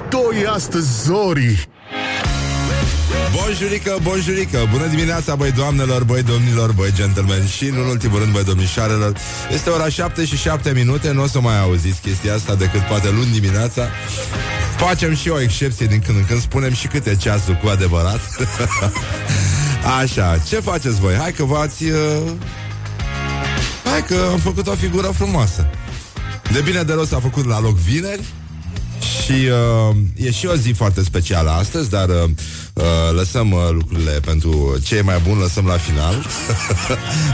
mișto e astăzi, Zori! Bonjurică, bonjurică. Bună dimineața, băi doamnelor, băi domnilor, băi gentlemen. Și în ultimul rând, băi domnișoarelor Este ora 7 și 7 minute. Nu o să mai auziți chestia asta decât poate luni dimineața. Facem și o excepție din când în când Spunem și câte ceasul cu adevărat. Așa, ce faceți voi? Hai că v-ați... Uh... Hai că am făcut o figură frumoasă. De bine de rost a făcut la loc vineri și uh, e și o zi foarte specială astăzi, dar uh, uh, lăsăm uh, lucrurile pentru ce e mai bun, lăsăm la final.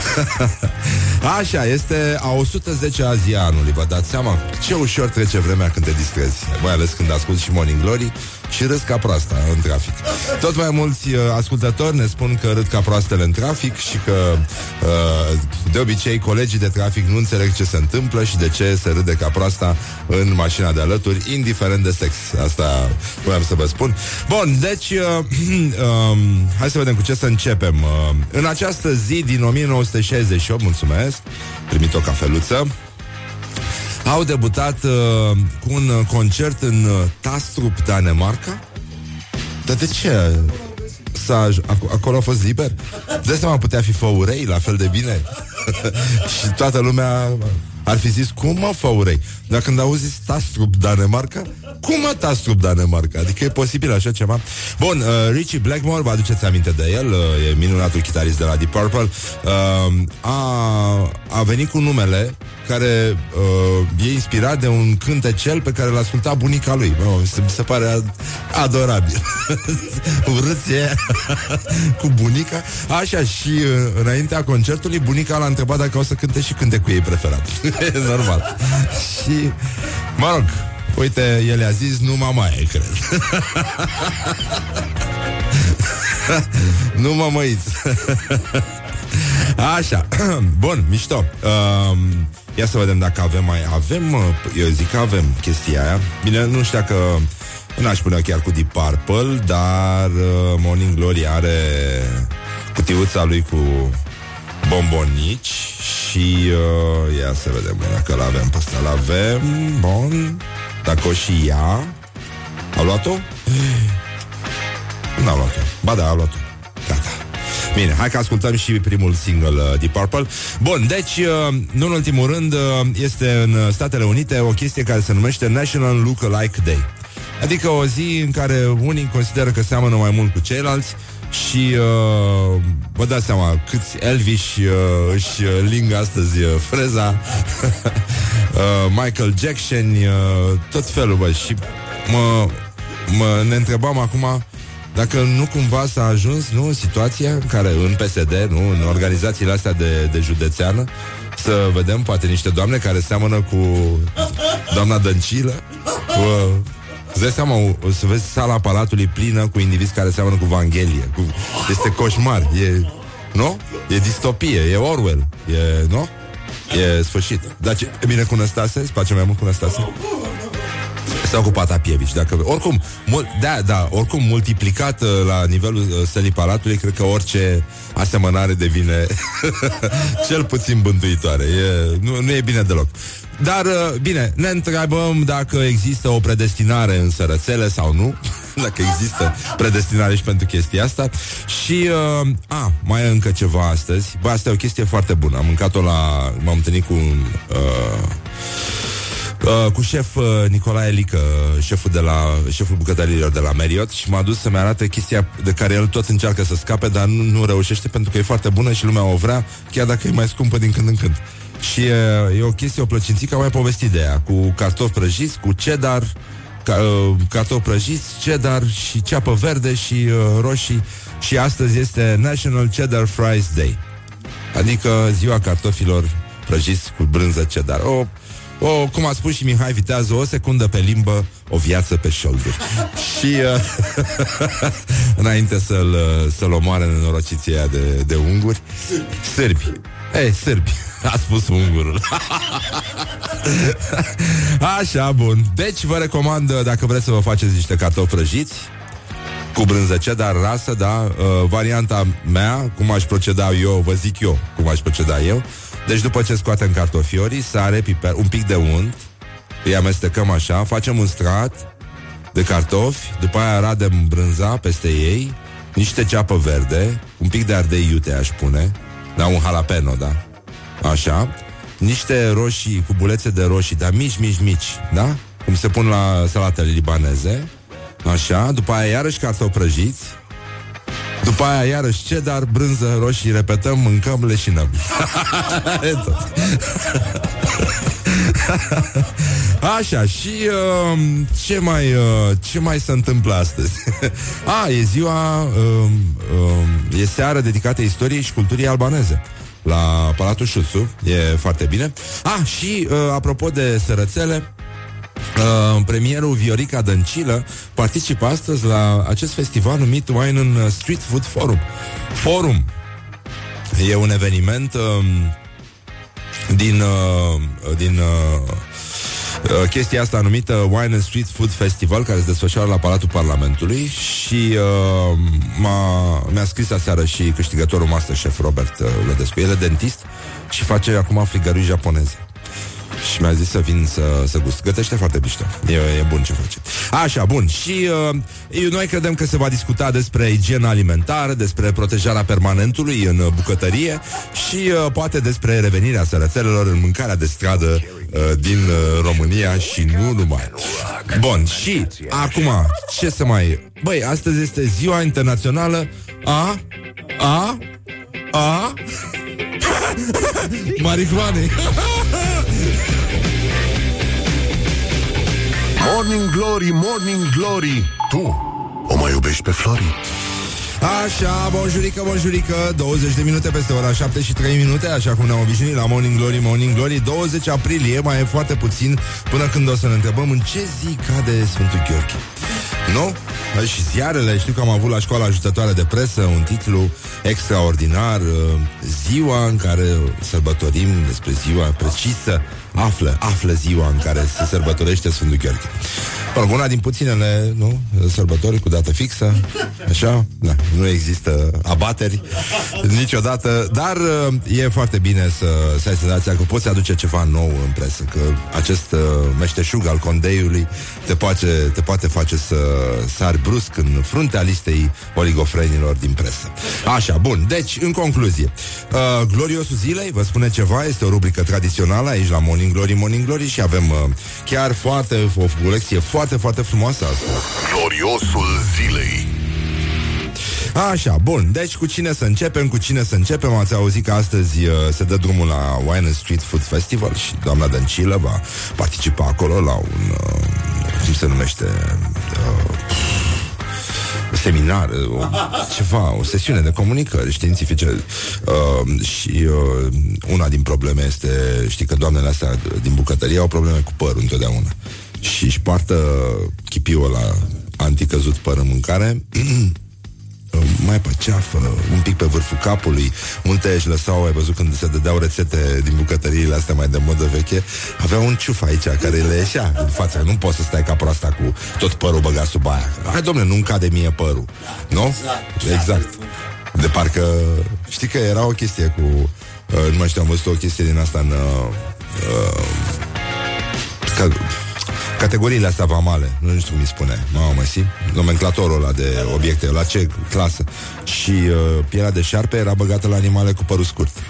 Așa, este a 110-a zi a anului, vă dați seama ce ușor trece vremea când te distrezi, mai ales când asculti și Morning Glory și râs ca proasta în trafic. Tot mai mulți uh, ascultători ne spun că râd ca proastele în trafic și că uh, de obicei colegii de trafic nu înțeleg ce se întâmplă și de ce se râde ca proasta în mașina de alături, indiferent de sex. Asta voiam să vă spun. Bun, deci uh, uh, hai să vedem cu ce să începem. Uh, în această zi din 1968, mulțumesc, primit o cafeluță au debutat uh, cu un concert în uh, Tastrup, Danemarca. Dar de ce? S-a, ac- acolo a fost liber? De seama putea fi făurei la fel de bine? și toată lumea ar fi zis, cum mă făurei? Dar când auzi Tastrup Danemarca, cum mă Tastrup Danemarca? Adică e posibil așa ceva? Bun, uh, Richie Blackmore, vă aduceți aminte de el, uh, e minunatul chitarist de la Deep Purple, uh, a, a venit cu numele care uh, e inspirat de un cântecel pe care l-a ascultat bunica lui. Oh, mi, se, mi se pare adorabil. Urâție cu bunica. Așa, și uh, înaintea concertului, bunica l-a întrebat dacă o să cânte și cânte cu ei preferat. e normal. și, mă rog, uite, el a zis, nu mă mai cred. nu mă măiți. Așa, bun, mișto. Uh, Ia să vedem dacă avem mai... Avem, eu zic că avem chestia aia. Bine, nu știu dacă... N-aș pune chiar cu Deep Purple, dar uh, Morning Glory are cutiuța lui cu bombonici și uh, ia să vedem dacă l avem pe ăsta. L-avem, bun. Dacă o și ea... A luat-o? N-a luat-o. Ba da, a luat-o. Gata. Bine, hai că ascultăm și primul single uh, Deep Purple. Bun, deci, uh, nu în ultimul rând, uh, este în Statele Unite o chestie care se numește National Look-alike Day. Adică o zi în care unii consideră că seamănă mai mult cu ceilalți și uh, vă dați seama câți Elvis uh, își ling astăzi uh, freza, uh, Michael Jackson, uh, tot felul, bă, și mă, mă, ne întrebam acum dacă nu cumva s-a ajuns nu, în situația în care în PSD, nu, în organizațiile astea de, de județeană, să vedem poate niște doamne care seamănă cu doamna Dăncilă, cu, Îți dai seama, o să vezi sala palatului plină cu indivizi care seamănă cu Vanghelie. Cu, este coșmar, e... Nu? E distopie, e Orwell, e... Nu? E sfârșit. Dar ce, e bine cu Năstase? Îți place mai mult cu Năstase? Sau cu Patapievici, dacă... Oricum, mul, da, da, oricum multiplicat uh, la nivelul uh, sălii palatului, cred că orice asemănare devine cel puțin bântuitoare. E, nu, nu e bine deloc. Dar, uh, bine, ne întrebăm dacă există o predestinare în sărățele sau nu, dacă există predestinare și pentru chestia asta. Și, uh, a, mai e încă ceva astăzi. Bă, asta e o chestie foarte bună. Am mâncat-o la... M-am întâlnit cu un... Uh, Uh, cu șef uh, Nicolae Lică, șeful, de la, șeful bucătărilor de la Marriott și m-a dus să-mi arate chestia de care el tot încearcă să scape, dar nu, nu reușește pentru că e foarte bună și lumea o vrea, chiar dacă e mai scumpă din când în când. Și uh, e o chestie, o plăcințică, am mai povestit de ea, cu cartofi prăjiți, cu cedar, ca, uh, cartofi prăjiți, cedar și ceapă verde și uh, roșii și astăzi este National Cheddar Fries Day. Adică ziua cartofilor prăjiți cu brânză cedar. O o, cum a spus și Mihai Vitează, o secundă pe limbă, o viață pe șolduri. și uh, înainte să-l, uh, să-l omoare nenorociția de, de unguri, sârbi. Ei, sârbi. A spus ungurul. Așa, bun. Deci vă recomand, uh, dacă vreți să vă faceți niște cartofi prăjiți, cu brânză dar rasă, da, uh, varianta mea, cum aș proceda eu, vă zic eu cum aș proceda eu, deci după ce scoatem cartofiorii, sare, piper, un pic de unt, îi amestecăm așa, facem un strat, de cartofi, după aia radem brânza peste ei, niște ceapă verde, un pic de ardei iute, aș pune, da, un jalapeno, da, așa, niște roșii, cubulețe de roșii, dar mici, mici, mici, da? Cum se pun la salatele libaneze, așa, după aia iarăși cartofi prăjiți, după aia iarăși ce dar brânză, roșii, repetăm, mâncăm, leșinăm. Așa, și uh, ce, mai, uh, ce mai se întâmplă astăzi? A, e ziua, uh, uh, e seară dedicată istoriei și culturii albaneze la Palatul Șusu, e foarte bine. A, și uh, apropo de sărățele, Uh, premierul Viorica Dăncilă participă astăzi la acest festival numit Wine în Street Food Forum. Forum. E un eveniment uh, din, uh, din uh, uh, chestia asta numită Wine and Street Food Festival, care se desfășoară la Palatul Parlamentului și uh, m-a, mi-a scris aseară și câștigătorul Masterchef Robert uh, Lădescu. El e dentist și face acum frigărui japoneze. Și mi-a zis să vin să, să gust. Gătește foarte mișto. E, e bun ce face. Așa, bun. Și uh, noi credem că se va discuta despre igiena alimentară, despre protejarea permanentului în bucătărie și uh, poate despre revenirea sărățelelor în mâncarea de stradă uh, din uh, România și nu numai. Bun, și acum, ce să mai... Băi, astăzi este ziua internațională a... a... a... marihuane. Morning Glory, Morning Glory Tu o mai iubești pe Flori? Așa, bonjurică, bonjurică 20 de minute peste ora 7 și 3 minute Așa cum ne-am obișnuit la Morning Glory Morning Glory 20 aprilie, mai e foarte puțin Până când o să ne întrebăm în ce zi cade Sfântul Gheorghe Nu? Și ziarele, știu că am avut la școala ajutătoare de presă Un titlu extraordinar Ziua în care sărbătorim Despre ziua precisă află, află ziua în care se sărbătorește Sfântul Gheorghe. Mă una din puținele, nu, sărbători cu dată fixă, așa, da, nu există abateri niciodată, dar uh, e foarte bine să, să ai senzația că poți aduce ceva nou în presă, că acest uh, meșteșug al condeiului te poate, te poate face să sari brusc în fruntea listei oligofrenilor din presă. Așa, bun, deci, în concluzie, uh, Gloriosul zilei, vă spune ceva, este o rubrică tradițională aici la Morning Glory, Morning Glory și avem uh, chiar foarte, o colecție foarte, foarte frumoasă asta. Gloriosul zilei Așa, bun, deci cu cine să începem, cu cine să începem Ați auzit că astăzi uh, se dă drumul la Wine and Street Food Festival Și doamna Dăncilă va participa acolo la un, uh, cum se numește, uh, seminar, o, ceva, o sesiune de comunicări științifice. Uh, și uh, una din probleme este, știi că doamnele astea din bucătărie au probleme cu părul întotdeauna. Și își poartă chipiul la anticăzut păr în mâncare mai pe ceafă, un pic pe vârful capului. Multe își lăsau, ai văzut când se dădeau rețete din bucătăriile astea mai de modă veche, avea un ciuf aici care le ieșea în față. Nu poți să stai ca proasta cu tot părul băgat sub aia. Hai, domne, nu-mi cade mie părul. Nu? Exact. exact. De parcă... Știi că era o chestie cu... Uh, nu mai știu, am văzut o chestie din asta în... Uh, uh, că, categoriile astea vamale, nu știu cum îi spune, mamă, si, nomenclatorul ăla de obiecte, la ce clasă. Și uh, pielea de șarpe era băgată la animale cu părul scurt.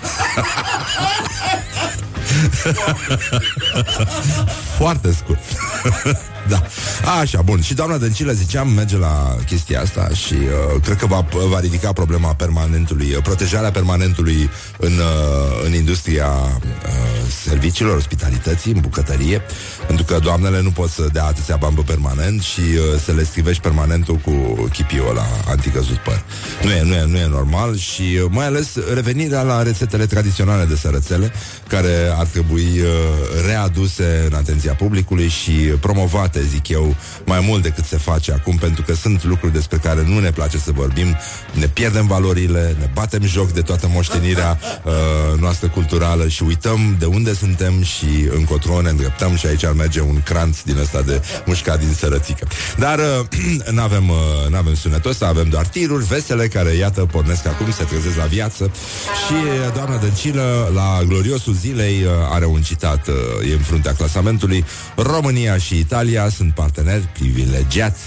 Foarte scurt. da. Așa, bun. Și doamna Dăncilă, ziceam, merge la chestia asta și uh, cred că va, va ridica problema permanentului, uh, protejarea permanentului în, uh, în industria uh, serviciilor, ospitalității, în bucătărie, pentru că doamnele nu pot să dea atâția bani pe permanent și uh, să le scrivești permanentul cu chipiul ăla anticăzut păr. Nu e, nu e, nu e normal și uh, mai ales revenirea la rețetele tradiționale de sărățele, care ar trebui uh, readuse în atenția publicului și promovate, zic eu, mai mult decât se face acum, pentru că sunt lucruri despre care nu ne place să vorbim, ne pierdem valorile, ne batem joc de toată moștenirea uh, noastră culturală și uităm de unde suntem și încotro ne îndreptăm și aici ar merge un cranț din ăsta de mușcat din sărățică. Dar uh, nu avem uh, avem sunetul ăsta, avem doar tiruri vesele care, iată, pornesc acum, se trezesc la viață. Și uh, doamna Dăncilă, la gloriosul zilei, uh, are un citat, uh, e în fruntea clasamentului, România și Italia aceștia sunt parteneri privilegiați.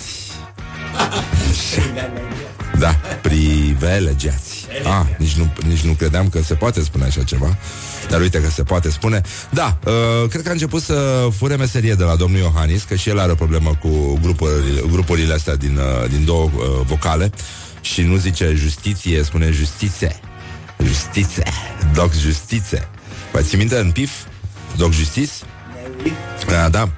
Da, privilegiați. Ah, nici nu, nici nu credeam că se poate spune așa ceva. Dar uite că se poate spune. Da, uh, cred că a început să fure meserie de la domnul Iohannis, că și el are o problemă cu grupurile, grupurile astea din, uh, din două uh, vocale și nu zice justiție, spune justiție. Justiție. Doc justiție. Vă ți minte în PIF? Doc Justice? Da, da.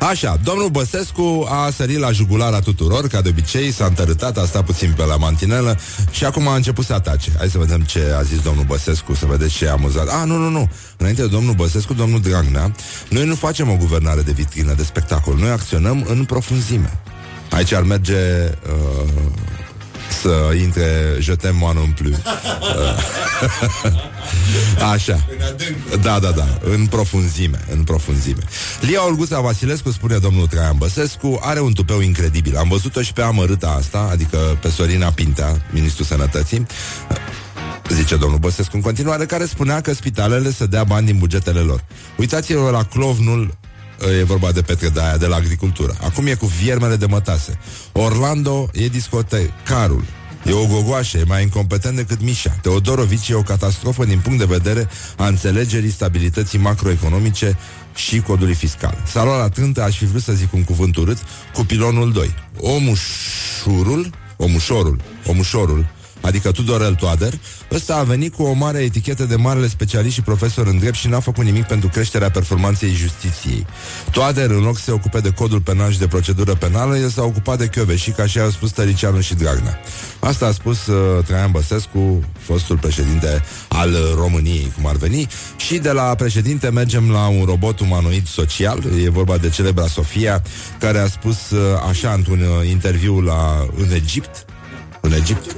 Așa, domnul Băsescu a sărit la jugulara tuturor, ca de obicei, s-a întărâtat, a stat puțin pe la mantinelă și acum a început să atace. Hai să vedem ce a zis domnul Băsescu, să vedeți ce a amuzat. Ah, nu, nu, nu. Înainte de domnul Băsescu, domnul Dragnea, noi nu facem o guvernare de vitrină, de spectacol. Noi acționăm în profunzime. Aici ar merge uh, să intre Je t'aime moi non plus. Așa. Da, da, da. În profunzime. În profunzime. Lia Olguța Vasilescu, spune domnul Traian Băsescu, are un tupeu incredibil. Am văzut-o și pe amărâta asta, adică pe Sorina Pintea, ministrul sănătății, zice domnul Băsescu în continuare, care spunea că spitalele să dea bani din bugetele lor. Uitați-vă la clovnul e vorba de Petre Daia, de la agricultură. Acum e cu viermele de mătase. Orlando e discotecarul. E o gogoașă, e mai incompetent decât Mișa. Teodorovici e o catastrofă din punct de vedere a înțelegerii stabilității macroeconomice și codului fiscal. S-a luat la trântă, aș fi vrut să zic un cuvânt urât, cu pilonul 2. Omușurul, omușorul, omușorul, adică Tudorel Toader, ăsta a venit cu o mare etichetă de marele specialist și profesor în drept și n-a făcut nimic pentru creșterea performanței justiției. Toader, în loc să se ocupe de codul penal și de procedură penală, el s-a ocupat de și ca și a spus Tăricianu și Dragnea. Asta a spus uh, Traian Băsescu, fostul președinte al României, cum ar veni, și de la președinte mergem la un robot umanoid social, e vorba de celebra Sofia, care a spus uh, așa într-un uh, interviu la, în Egipt, în Egipt,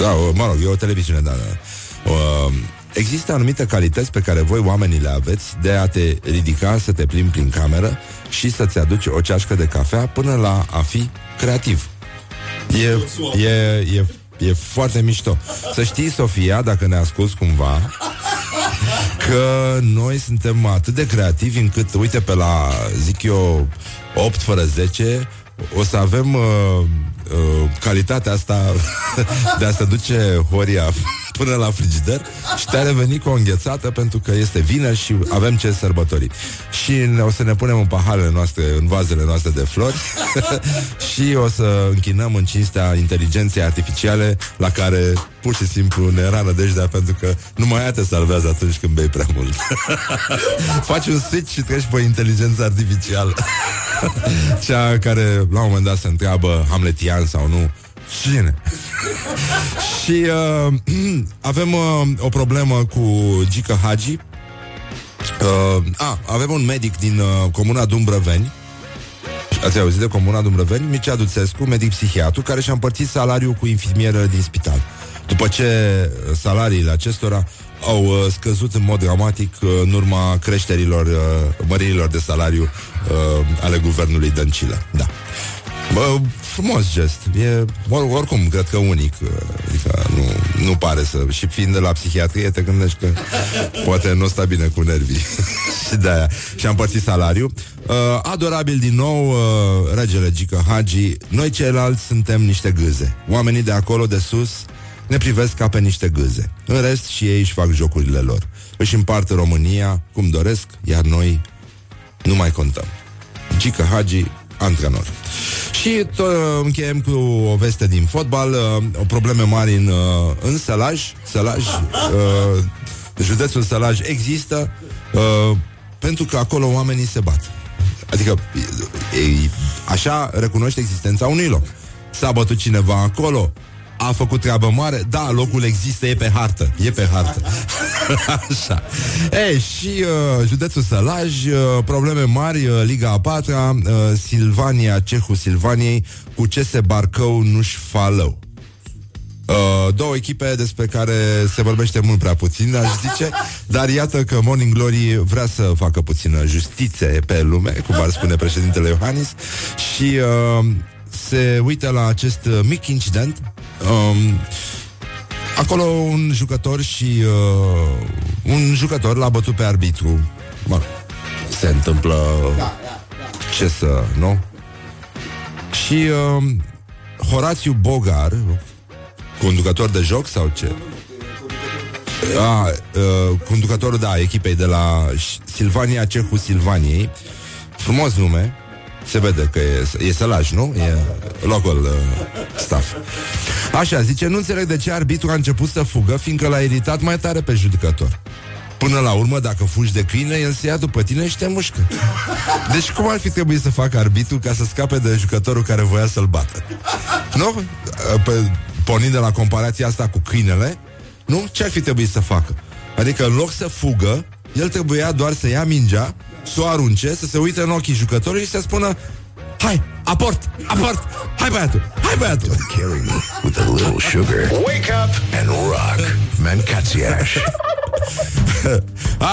da, mă rog, e o televiziune, da, da. Uh, există anumite calități pe care voi oamenii le aveți de a te ridica, să te plimbi prin cameră și să-ți aduci o ceașcă de cafea până la a fi creativ. E, e, e, e foarte mișto. Să știi, Sofia, dacă ne asculti cumva, că noi suntem atât de creativi încât, uite, pe la, zic eu, 8 fără 10, o să avem uh, uh, calitatea asta de a se duce Horia până la frigider și te-a revenit cu o înghețată pentru că este vină și avem ce sărbători. Și o să ne punem în paharele noastre, în vazele noastre de flori și o să închinăm în cinstea inteligenței artificiale la care pur și simplu ne era nădejdea pentru că numai ea te salvează atunci când bei prea mult. Faci un switch și treci pe inteligența artificială. Cea care la un moment dat se întreabă Hamletian sau nu Cine? și uh, avem uh, o problemă cu Gica Hagi. Uh, a, avem un medic din uh, comuna Dumbrăveni Ați auzit de comuna Dumbrăveni? Mircea Duțescu, medic psihiatru, care și-a împărțit salariul cu infirmieră din spital. După ce salariile acestora au uh, scăzut în mod dramatic uh, în urma creșterilor, uh, măririlor de salariu uh, ale guvernului Dăncilă. Da. Bă, frumos gest. E, or, oricum, cred că unic. Adică nu, nu pare să... Și fiind de la psihiatrie, te gândești că poate nu sta bine cu nervii. și de-aia. Și am părțit salariu. Uh, adorabil din nou, uh, regele Gică Hagi. Noi ceilalți suntem niște gâze. Oamenii de acolo, de sus, ne privesc ca pe niște gâze. În rest, și ei își fac jocurile lor. Își împart România cum doresc, iar noi nu mai contăm. Gică Hagi, antrenor. Și tot uh, încheiem cu o veste din fotbal, uh, o probleme mari în, uh, în Sălaj, Sălaj, uh, județul Sălaj există uh, pentru că acolo oamenii se bat. Adică e, așa recunoște existența unui loc. S-a bătut cineva acolo, a făcut treabă mare, da, locul există, e pe hartă, e pe hartă. Așa. Ei, și uh, județul Sălaj, uh, probleme mari, uh, Liga a patra, uh, Silvania, Cehul Silvaniei, cu ce se Barcău nu-și falău. Uh, două echipe despre care se vorbește mult prea puțin, aș zice, dar iată că Morning Glory vrea să facă puțină justiție pe lume, cum ar spune președintele Iohannis, și uh, se uită la acest uh, mic incident. Um, acolo un jucător și uh, un jucător l-a bătut pe arbitru. Mă, se întâmplă ce să, nu? Și uh, Horațiu Bogar, conducător de joc sau ce? A, uh, conducătorul, da, echipei de la Silvania Cehu Silvaniei. Frumos nume. Se vede că e, e sălaș, nu? E locul uh, staff. Așa, zice, nu înțeleg de ce arbitru a început să fugă, fiindcă l-a iritat mai tare pe judecător. Până la urmă, dacă fugi de câine, el se ia după tine și te mușcă. Deci cum ar fi trebuit să facă arbitru ca să scape de jucătorul care voia să-l bată? Nu? Pe, pornind de la comparația asta cu câinele, nu? Ce ar fi trebuit să facă? Adică în loc să fugă, el trebuia doar să ia mingea, să o arunce, să se uite în ochii jucătorului și să spună Hai, aport, aport, hai băiatul, hai băiatul. Carry me with a little sugar. Wake up! And rock Mancațiaș.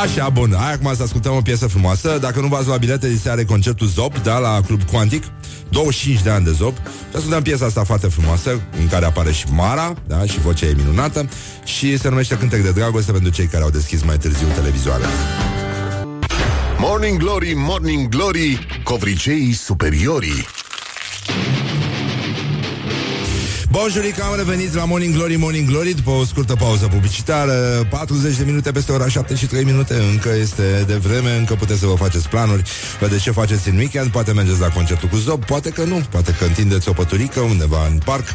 Așa, bun, hai acum să ascultăm o piesă frumoasă. Dacă nu v-ați luat bilete, se are concertul Zop Da, la Club Quantic 25 de ani de Zop. Și ascultăm piesa asta foarte frumoasă În care apare și Mara, da, și vocea e minunată. Și se numește Cântec de Dragoste Pentru cei care au deschis mai târziu televizoarele Morning Glory, Morning Glory Covriceii superiorii. Bonjuric, am revenit la Morning Glory, Morning Glory După o scurtă pauză publicitară. 40 de minute peste ora 7 și 3 minute Încă este de vreme, încă puteți să vă faceți planuri. Vedeți ce faceți în weekend Poate mergeți la concertul cu Zob, poate că nu. Poate că întindeți o păturică undeva în parc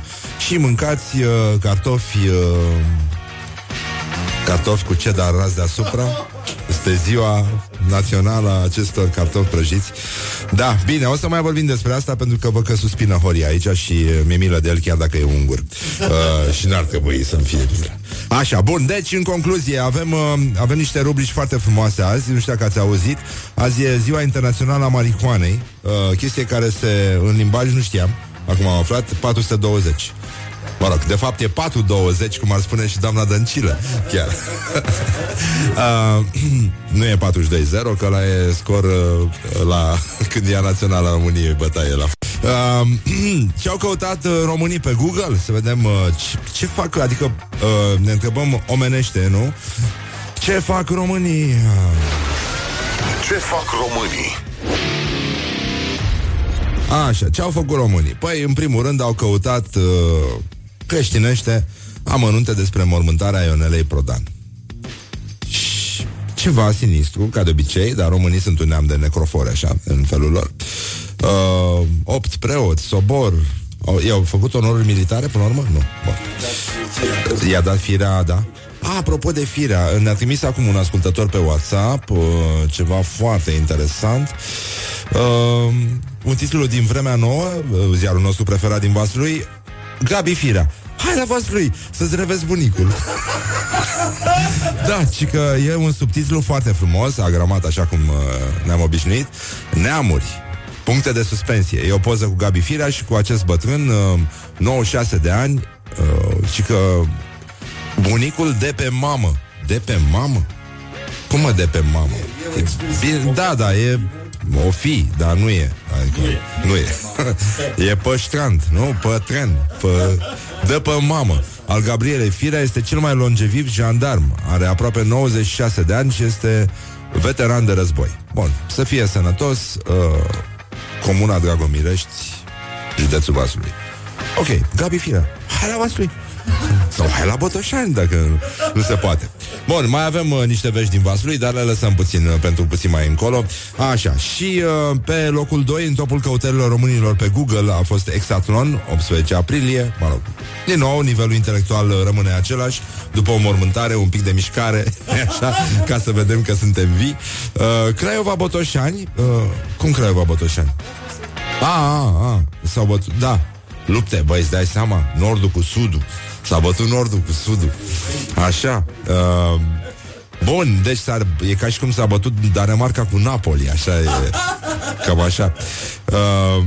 Și mâncați uh, cartofi uh, Cartofi cu cedar ras deasupra Este ziua națională a acestor cartofi prăjiți. Da, bine, o să mai vorbim despre asta Pentru că văd că suspină Horia aici Și mi-e milă de el chiar dacă e ungur. Uh, Și n-ar trebui să-mi fie milă Așa, bun, deci în concluzie Avem, uh, avem niște rubrici foarte frumoase azi. Nu știu dacă ați auzit. Azi e ziua internațională a marihuanei. Uh, Chestie care se, în limbaj nu știam. Acum am aflat, 420 Mă rog, de fapt e 4-20, cum ar spune și doamna Dăncilă, chiar. uh, nu e 42-0, că la e scor uh, la când e națională României bătaie la... Uh, ce au căutat uh, românii pe Google? Să vedem uh, ce, ce fac, adică uh, ne întrebăm omenește, nu? Ce fac românii? Ce fac românii? Așa, ce au făcut românii? Păi, în primul rând, au căutat uh, creștinește amănunte despre mormântarea Ionelei Prodan. Și ceva sinistru, ca de obicei, dar românii sunt un neam de necrofori, așa, în felul lor. Uh, opt preoți, sobor, au, i-au făcut onoruri militare până la urmă? Nu. Bun. I-a dat firea, da. A, apropo de firea, ne-a trimis acum un ascultător pe WhatsApp uh, ceva foarte interesant. Uh, un titlu din vremea nouă, uh, ziarul nostru preferat din Vaslui, Gabi Firea. Hai la lui să-ți revezi bunicul Da, ci că e un subtitlu foarte frumos Agramat așa cum uh, ne-am obișnuit Neamuri Puncte de suspensie E o poză cu Gabi Firea și cu acest bătrân uh, 96 de ani uh, Și că Bunicul de pe mamă De pe mamă? Cum mă de pe mamă? E, bine, da, da, e o fi, dar nu e. Adică, nu e. e păștrant, nu? Pătren. Pă... Dă pe mamă. Al Gabrielei Firea este cel mai longeviv jandarm. Are aproape 96 de ani și este veteran de război. Bun, să fie sănătos. Uh, Comuna Dragomirești, județul Vasului. Ok, Gabi Firea. Hai la Vasului. Sau hai la Botoșani, dacă nu se poate. Bun, mai avem uh, niște vești din Vaslui, dar le lăsăm puțin uh, pentru puțin mai încolo. Așa, și uh, pe locul 2, în topul căutărilor românilor pe Google, a fost Exatlon, 18 aprilie. Mă rog, din nou, nivelul intelectual uh, rămâne același. După o mormântare, un pic de mișcare, așa, ca să vedem că suntem vii. Uh, Craiova Botoșani, uh, cum Craiova Botoșani? A, a, a, s-au bătut, da, lupte, băi, îți dai seama, nordul cu sudul. S-a bătut nordul cu sudul. Așa. Uh, Bun, deci s-ar, e ca și cum s-a bătut Danemarca cu Napoli, așa e, cam așa. Uh,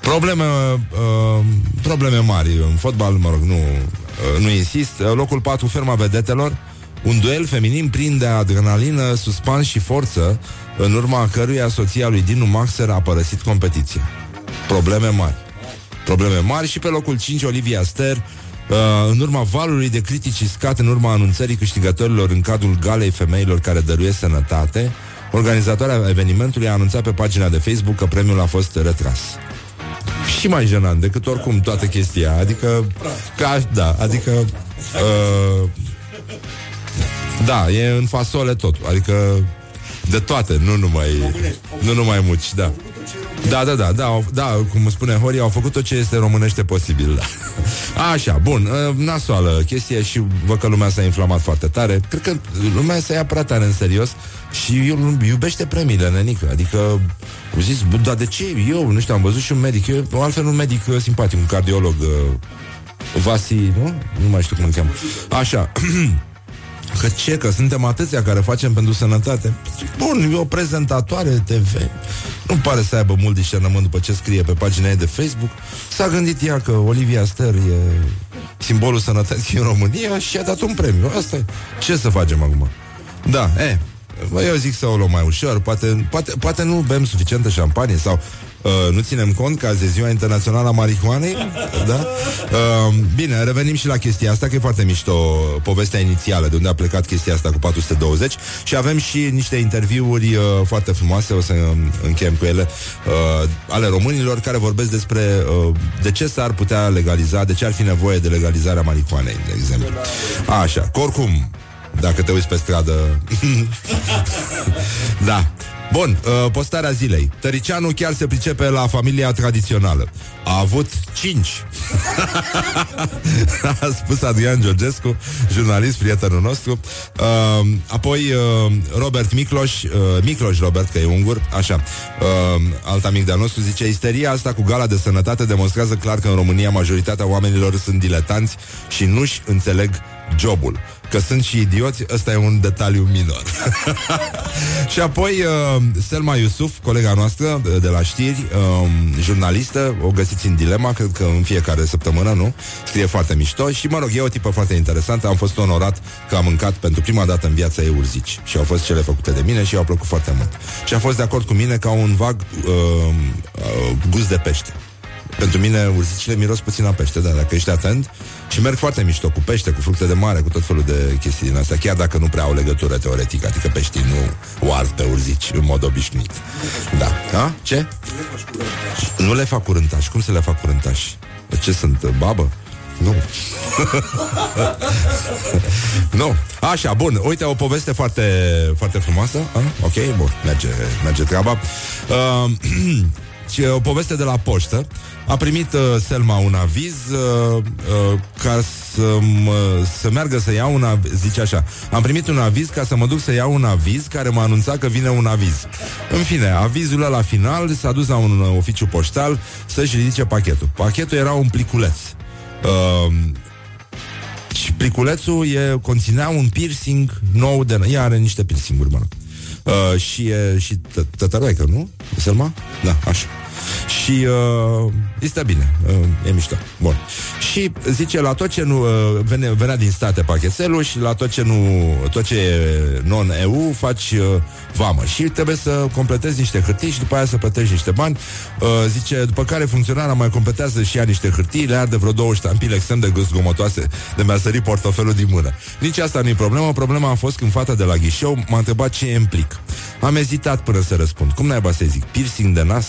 probleme, uh, probleme mari în fotbal, mă rog, nu, uh, nu insist. Locul 4, ferma vedetelor, un duel feminin plin de adrenalină, suspans și forță, în urma căruia soția lui Dinu Maxer a părăsit competiția. Probleme mari probleme mari și pe locul 5 Olivia Ster Uh, în urma valului de critici scat în urma anunțării câștigătorilor în cadrul galei femeilor care dăruiesc sănătate, Organizatoarea evenimentului a anunțat pe pagina de Facebook că premiul a fost retras. Și mai jenant decât oricum toată chestia. Adică, ca, da, adică uh, da, e în fasole tot. Adică de toate, nu numai, nu numai muci, da. Da, da, da, da, da, cum spune Hori, au făcut tot ce este românește posibil. Da. Așa, bun, uh, nasoală chestie și văd că lumea s-a inflamat foarte tare. Cred că lumea se ia prea tare în serios și eu, iubește premiile, nenică. Adică, au zis, dar de ce eu? Nu știu, am văzut și un medic, eu, altfel un medic uh, simpatic, un cardiolog, uh, Vasi, nu? Nu mai știu cum îl cheamă. Așa, Că ce, că suntem atâția care facem pentru sănătate. Bun, e o prezentatoare TV Nu pare să aibă mult discernământ după ce scrie pe pagina ei de Facebook. S-a gândit ea că Olivia Ster e simbolul sănătății în România Și a dat un premiu. Asta e. Ce să facem acum? Da, e, eu zic să o luăm mai ușor. Poate, poate, poate nu bem suficientă șampanie Sau Uh, nu ținem cont că azi e ziua internațională a marihuanei? Da? uh, Bine, revenim și la chestia asta Că e foarte mișto povestea inițială De unde a plecat chestia asta cu 420 Și avem și niște interviuri uh, Foarte frumoase, o să încheiem cu ele uh, Ale românilor Care vorbesc despre uh, de ce s-ar putea legaliza De ce ar fi nevoie de legalizarea marihuanei De exemplu. Așa, că oricum dacă te uiți pe stradă Da Bun, uh, postarea zilei. Tăricianu chiar se pricepe la familia tradițională. A avut cinci. a spus Adrian Georgescu, jurnalist, prietenul nostru. Uh, apoi uh, Robert Micloș, uh, Micloș Robert, că e ungur, așa. Uh, alt amic de-al nostru zice, isteria asta cu gala de sănătate demonstrează clar că în România majoritatea oamenilor sunt diletanți și nu-și înțeleg jobul. Că sunt și idioți, ăsta e un detaliu minor. și apoi uh, Selma Iusuf, colega noastră de, de la știri, uh, jurnalistă, o găsiți în dilema, cred că în fiecare săptămână, nu? Scrie foarte mișto și, mă rog, e o tipă foarte interesantă. Am fost onorat că am mâncat pentru prima dată în viața ei urzici și au fost cele făcute de mine și au plăcut foarte mult. Și a fost de acord cu mine ca un vag uh, uh, gust de pește. Pentru mine urzicile miros puțin a pește, da, dacă ești atent și merg foarte mișto, cu pește, cu fructe de mare, cu tot felul de chestii din astea, chiar dacă nu prea au legătură teoretică, adică peștii nu o ard pe urzici în mod obișnuit. Da. A? Ce? Nu le fac curântași. Cum să le fac curântași? Ce sunt? Babă? Nu. nu. Așa, bun. Uite, o poveste foarte, foarte frumoasă. A? Ok, bun. Merge, merge treaba. Uh, o poveste de la poștă. A primit uh, Selma un aviz uh, uh, ca să, mă, să meargă să iau un aviz. Zice așa, am primit un aviz ca să mă duc să iau un aviz care mă anunța că vine un aviz. În fine, avizul la final s-a dus la un uh, oficiu poștal să-și ridice pachetul. Pachetul era un pliculeț. Uh, și pliculețul e, conținea un piercing nou de... Ea are niște piercinguri, mă rog. Uh, și e și tătăroică, nu? Selma? Da, așa. Și uh, este bine, uh, e mișto. Bun. Și zice, la tot ce nu uh, vene, venea din state pachetelul și la tot ce nu tot ce e non-EU faci uh, vamă. Și trebuie să completezi niște hârtii și după aia să plătești niște bani. Uh, zice, după care funcționarea mai completează și ea niște hârtii, le arde vreo două ștampile extrem de zgomotoase de mi-a sărit portofelul din mână. Nici asta nu e problema. Problema a fost când fata de la ghișeu m-a întrebat ce implic. Am ezitat până să răspund. Cum naiba să zic? Piercing de nas?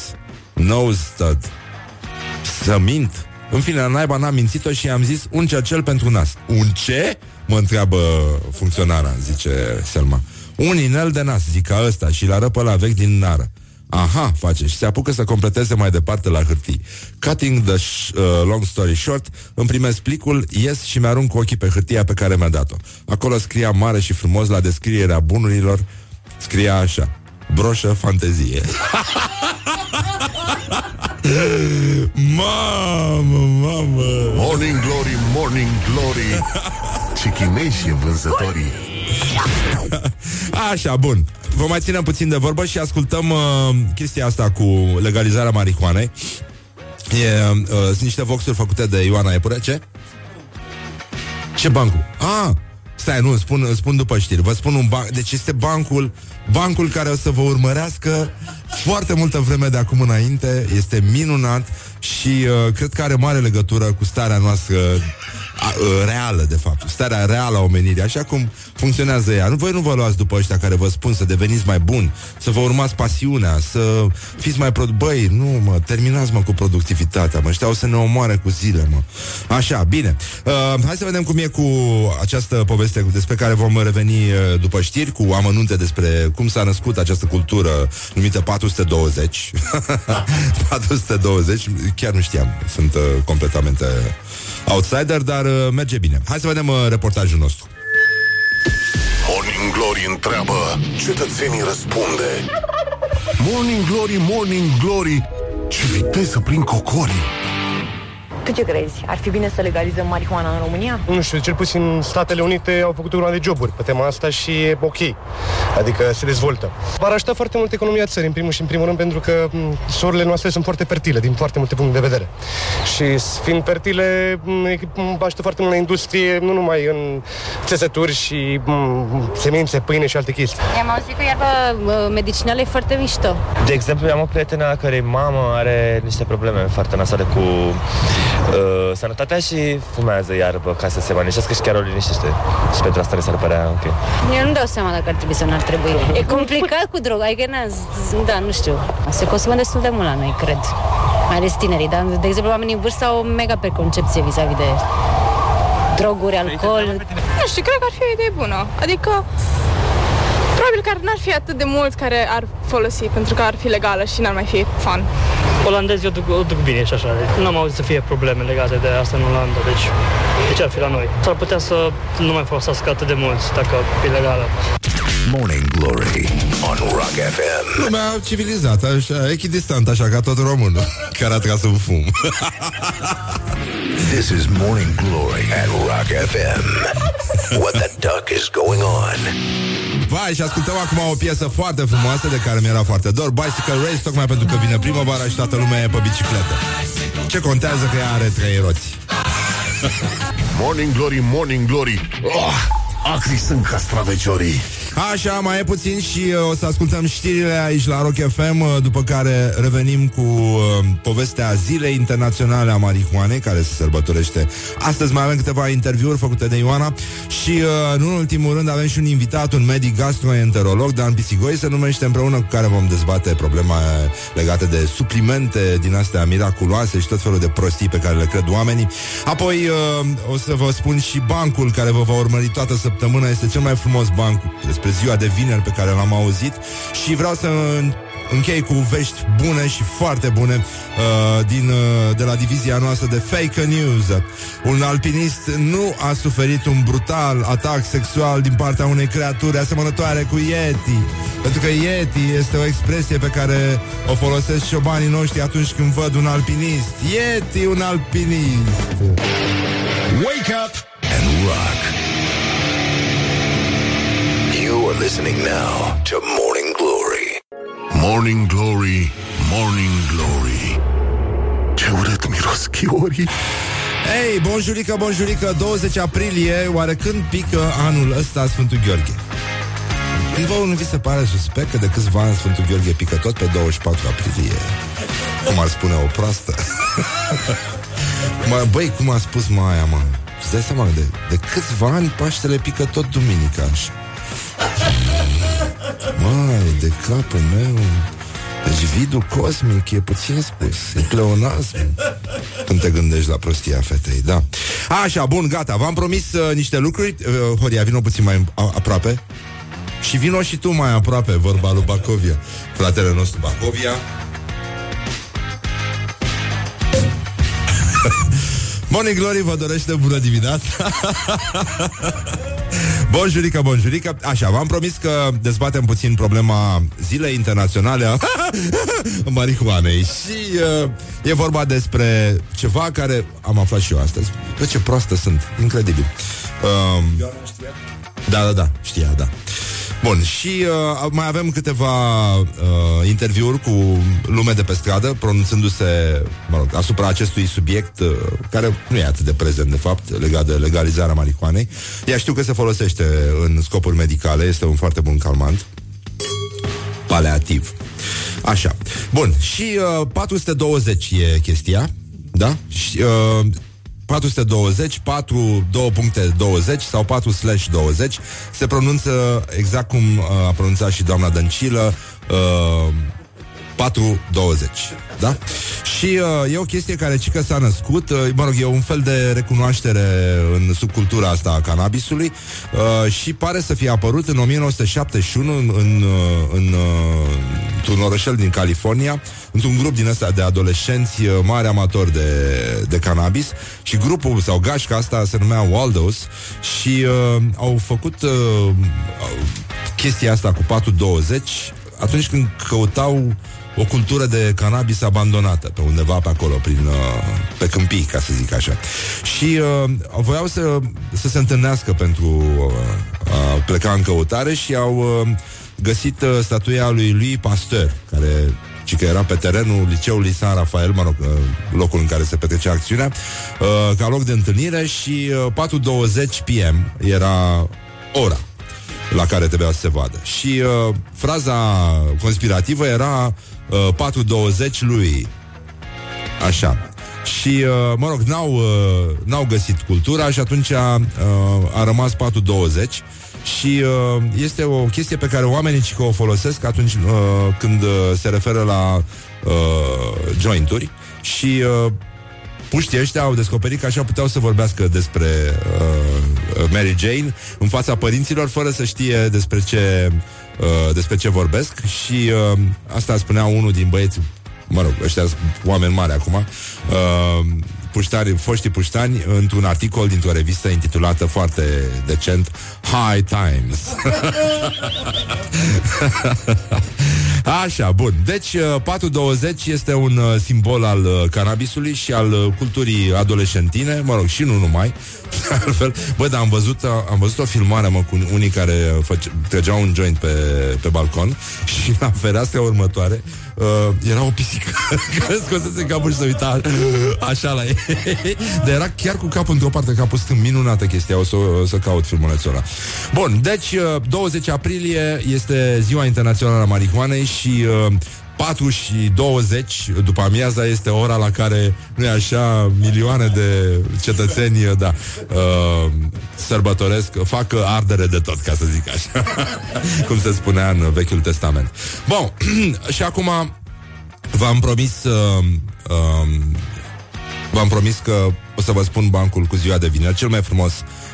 Nose stud. Să mint? În fine, la naiba n-am mințit-o și i-am zis un cercel pentru nas. Un ce? Mă întreabă funcționara, zice Selma. Un inel de nas, zic ca ăsta, și la răpă la vechi din nară. Aha, face și se apucă să completeze mai departe la hârtii. Cutting the sh- uh, long story short, îmi primesc plicul, ies și mi-arunc ochii pe hârtia pe care mi-a dat-o. Acolo scria mare și frumos la descrierea bunurilor, scria așa, broșă fantezie. mamă, mamă Morning Glory, Morning Glory Ce chinezi vânzătorii Așa, bun Vă mai ținem puțin de vorbă și ascultăm uh, chestia asta cu legalizarea marihuanei E, uh, sunt niște voxuri făcute de Ioana Epure Ce? Ce bancul? Ah, Stai, nu, spun, spun după știri. Vă spun un banc. Deci este bancul, bancul care o să vă urmărească foarte multă vreme de acum înainte. Este minunat și uh, cred că are mare legătură cu starea noastră a, uh, reală, de fapt, starea reală a omenirii, așa cum funcționează ea. Nu, voi nu vă luați după ăștia care vă spun să deveniți mai buni, să vă urmați pasiunea, să fiți mai produ- Băi, nu, mă, terminați, mă, cu productivitatea, mă, ăștia o să ne omoare cu zile, mă. Așa, bine. Uh, hai să vedem cum e cu această poveste despre care vom reveni uh, după știri, cu amănunte despre cum s-a născut această cultură numită 420. 420, chiar nu știam, sunt uh, completamente outsider, dar uh, merge bine. Hai să vedem uh, reportajul nostru. Morning Glory întreabă, cetățenii răspunde. Morning Glory, Morning Glory, ce viteză prin cocorii. Tu ce crezi? Ar fi bine să legalizăm marihuana în România? Nu știu, cel puțin Statele Unite au făcut una de joburi pe tema asta și e ok. Adică se dezvoltă. Va ajuta foarte mult economia țării, în primul și în primul rând, pentru că sorile noastre sunt foarte fertile, din foarte multe puncte de vedere. Și fiind fertile, ajută foarte mult la industrie, nu numai în țesături și semințe, pâine și alte chestii. Am auzit că iarba medicinală e foarte mișto. De exemplu, am o prietenă a cărei mamă are niște probleme foarte nasale cu uh, sănătatea și fumează iarbă ca să se manișească și chiar o liniștește. Și pentru asta le s-ar părea ok. Eu nu dau seama dacă ar trebui sau nu ar trebui. E complicat cu droga, adică na, da, nu știu. Se consumă destul de mult la noi, cred. Mai ales tinerii, dar, de exemplu, oamenii în vârstă au o mega preconcepție vis-a-vis de droguri, alcool. Nu știu, cred că ar fi o idee bună. Adică Probabil că n-ar fi atât de mulți care ar folosi pentru că ar fi legală și n-ar mai fi fun. Olandezii o duc, o duc bine și așa. Nu am auzit să fie probleme legate de asta în Olanda, deci de ce ar fi la noi? S-ar putea să nu mai folosească atât de mulți dacă e legală. Morning Glory on Rock FM. Lumea civilizată, așa, echidistant, așa ca tot românul, care a tras un fum. This is Morning Glory at Rock FM. What the duck is going on? Vai, și ascultăm acum o piesă foarte frumoasă de care mi-era foarte dor Bicycle Race, tocmai pentru că vine primăvara și toată lumea e pe bicicletă. Ce contează că ea are trei roți. Morning Glory, Morning Glory. Oh, Acri sunt castraveciorii Așa, mai e puțin și uh, o să ascultăm știrile aici la Rock FM, uh, după care revenim cu uh, povestea Zilei Internaționale a Marihuanei, care se sărbătorește astăzi. Mai avem câteva interviuri făcute de Ioana și, uh, în ultimul rând, avem și un invitat, un medic gastroenterolog, Dan Pisigoi, se numește împreună cu care vom dezbate problema legată de suplimente din astea miraculoase și tot felul de prostii pe care le cred oamenii. Apoi uh, o să vă spun și bancul care vă va urmări toată săptămâna. Este cel mai frumos banc despre despre ziua de vineri pe care l-am auzit și vreau să închei cu vești bune și foarte bune uh, din, uh, de la divizia noastră de fake news. Un alpinist nu a suferit un brutal atac sexual din partea unei creaturi asemănătoare cu Yeti. Pentru că Yeti este o expresie pe care o folosesc șobanii noștri atunci când văd un alpinist. Yeti, un alpinist. Wake up and rock. You are listening now to Morning Glory. Morning Glory, Morning Glory. Ce urât miros chiorii. Ei, bonjurică, bonjurică, 20 aprilie, oare când pică anul ăsta Sfântul Gheorghe? Când vă nu vi se pare suspect că de câțiva ani Sfântul Gheorghe pică tot pe 24 aprilie? Cum ar spune o proastă? mă, băi, cum a spus Maia, mă? Îți dai seama de, de câțiva ani Paștele pică tot duminica așa. Mai, de capul meu. Deci vidul cosmic e puțin spus E pleonasm. Când te gândești la prostia fetei, da. Așa, bun, gata, v-am promis uh, niște lucruri. Uh, Horia, vino puțin mai aproape. Și vino și tu mai aproape Vorba lui Bacovia. Fratele nostru Bacovia. Morning Glory vă dorește bună dimineața Bonjurică, bonjurică. Așa, v-am promis că dezbatem puțin problema Zilei Internaționale a marihuanei. Și uh, e vorba despre ceva care am aflat și eu astăzi. Pe ce proastă sunt, incredibil. Uh, Da, da, da, știa, da Bun, și uh, mai avem câteva uh, interviuri cu lume de pe stradă, pronunțându-se mă rog, asupra acestui subiect uh, care nu e atât de prezent, de fapt, legat de legalizarea marihuanei. Ea știu că se folosește în scopuri medicale, este un foarte bun calmant. Paleativ. Așa. Bun, și uh, 420 e chestia, da? Și, uh, 420, 4, 2 puncte 20 sau 4 slash 20 se pronunță exact cum uh, a pronunțat și doamna Dăncilă uh, 420. Da? Și uh, e o chestie care cică s-a născut, uh, mă rog, e un fel de recunoaștere în subcultura asta a cannabisului uh, și pare să fie apărut în 1971 în, în, uh, în, uh, într-un orășel din California, într-un grup din ăsta de adolescenți uh, mari amatori de, de cannabis și grupul sau gașca asta se numea Waldos și uh, au făcut uh, chestia asta cu 420 atunci când căutau o cultură de cannabis abandonată pe undeva pe acolo, prin, uh, pe câmpii, ca să zic așa. Și uh, voiau să, să se întâlnească pentru uh, a pleca în căutare și au uh, găsit uh, statuia lui lui Pasteur, care ci că era pe terenul liceului San Rafael, mă rog, uh, locul în care se petrecea acțiunea, uh, ca loc de întâlnire și uh, 4.20 PM era ora la care trebuia să se vadă. Și uh, fraza conspirativă era uh, 420 lui. Așa. Și, uh, mă rog, n-au, uh, n-au găsit cultura și atunci a, uh, a rămas 420 și uh, este o chestie pe care oamenii că o folosesc atunci uh, când uh, se referă la uh, jointuri și uh, puștii ăștia au descoperit că așa puteau să vorbească despre uh, Mary Jane în fața părinților fără să știe despre ce, uh, despre ce vorbesc și uh, asta spunea unul din băieți mă rog, ăștia oameni mari acum uh, puștari, foștii puștani într-un articol dintr-o revistă intitulată foarte decent High Times. Așa, bun. Deci, 420 uh, este un uh, simbol al uh, cannabisului și al culturii adolescentine, mă rog, și nu numai. Altfel, bă, dar am văzut, am văzut o filmare, mă, cu unii care făce, trăgeau un joint pe, pe balcon și la fereastra următoare uh, era o pisică care scosese capul și se uita așa la ei. Dar era chiar cu capul într-o parte, capul stând. Minunată chestia, o să, o să caut filmulețul ăla. Bun, deci 20 aprilie este ziua internațională a marihuanei și uh, 4 și 20 după amiaza este ora la care, nu e așa, milioane de cetățeni da, uh, sărbătoresc, fac ardere de tot, ca să zic așa, cum se spunea în Vechiul Testament. Bun, și acum v-am promis uh, uh, v-am promis că o să vă spun bancul cu ziua de vineri, cel mai frumos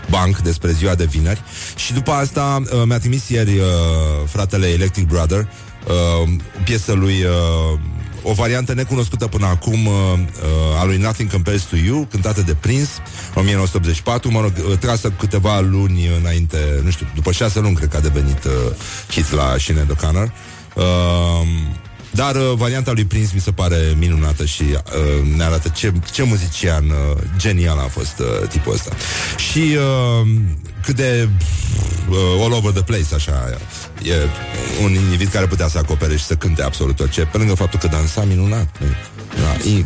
banc despre ziua de vineri și după asta uh, mi-a trimis ieri uh, fratele Electric Brother uh, piesă lui uh, o variantă necunoscută până acum uh, uh, a lui Nothing Compares to You, cântată de Prince, 1984, mă rog, uh, trasă câteva luni înainte, nu știu, după șase luni cred că a devenit uh, hit la Sinead O'Connor. Uh, dar uh, varianta lui Prince mi se pare minunată și uh, ne arată ce, ce muzician uh, genial a fost uh, tipul ăsta. Și uh, cât de uh, all over the place, așa, e un individ care putea să acopere și să cânte absolut orice, pe lângă faptul că dansa minunat. Nu? Da, e, e,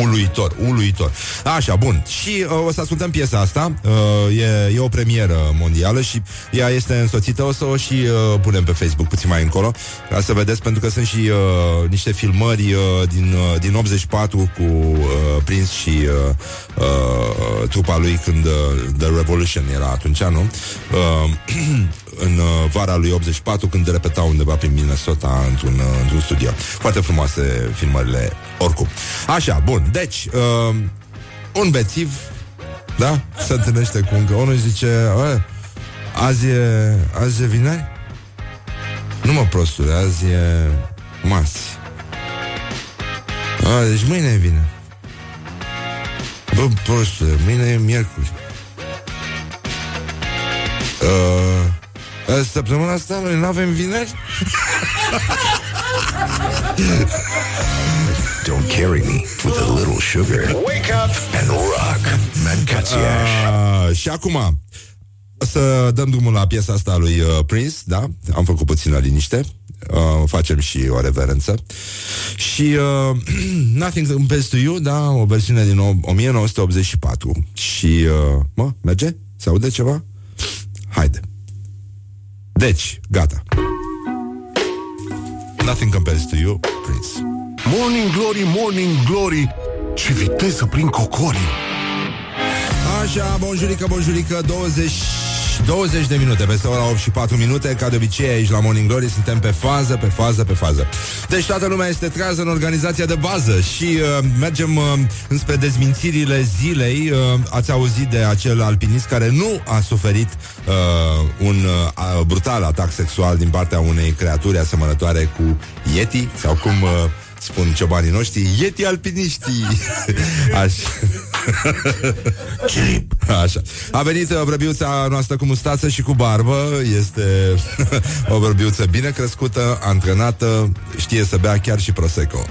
uluitor, uluitor. Așa, bun. Și uh, o să ascultăm piesa asta. Uh, e, e o premieră mondială și ea este însoțită. O să o și uh, punem pe Facebook puțin mai încolo, ca să vedeți, pentru că sunt și uh, niște filmări uh, din, uh, din 84 cu uh, Prince și uh, uh, trupa lui când uh, The Revolution era atunci, nu? Uh, în uh, vara lui 84 când repeta undeva prin Minnesota într-un, uh, într-un studio. Foarte frumoase filmările oricum. Așa, bun. Deci, uh, un bețiv, da? Se întâlnește cu încă unul și zice, azi e, azi e vineri? Nu mă prostule, azi e marți. A, deci mâine e vineri. Bă, prostule, mâine e miercuri. Uh, Săptămâna asta noi nu avem vineri? Don't carry me with a little sugar. Wake up and rock. Uh, și acum, să dăm drumul la piesa asta lui uh, Prince, da? Am făcut puțină liniște. Uh, facem și o reverență. Și uh, Nothing Compares to You, da? O versiune din 1984. Și, uh, mă, merge? Se aude ceva? Haide. Deci, gata. Nothing compares to you, Prince. Morning Glory, Morning Glory, ce viteză prin cocorii! Așa, bonjurică, bonjurică 20 20 de minute, peste ora 8 și 4 minute. Ca de obicei aici la Morning Glory Suntem pe fază, pe fază, pe fază. Deci toată lumea este trează în organizația de bază Și uh, mergem uh, înspre dezmințirile zilei. Uh, Ați auzit de acel alpinist care nu a suferit uh, Un uh, brutal atac sexual Din partea unei creaturi asemănătoare cu Yeti Sau cum... Uh, spun ciobanii noștri, Yeti alpiniștii. Așa. Așa. A venit uh, vrăbiuța noastră cu mustață și cu barbă. Este o vrăbiuță bine crescută, antrenată, știe să bea chiar și Prosecco.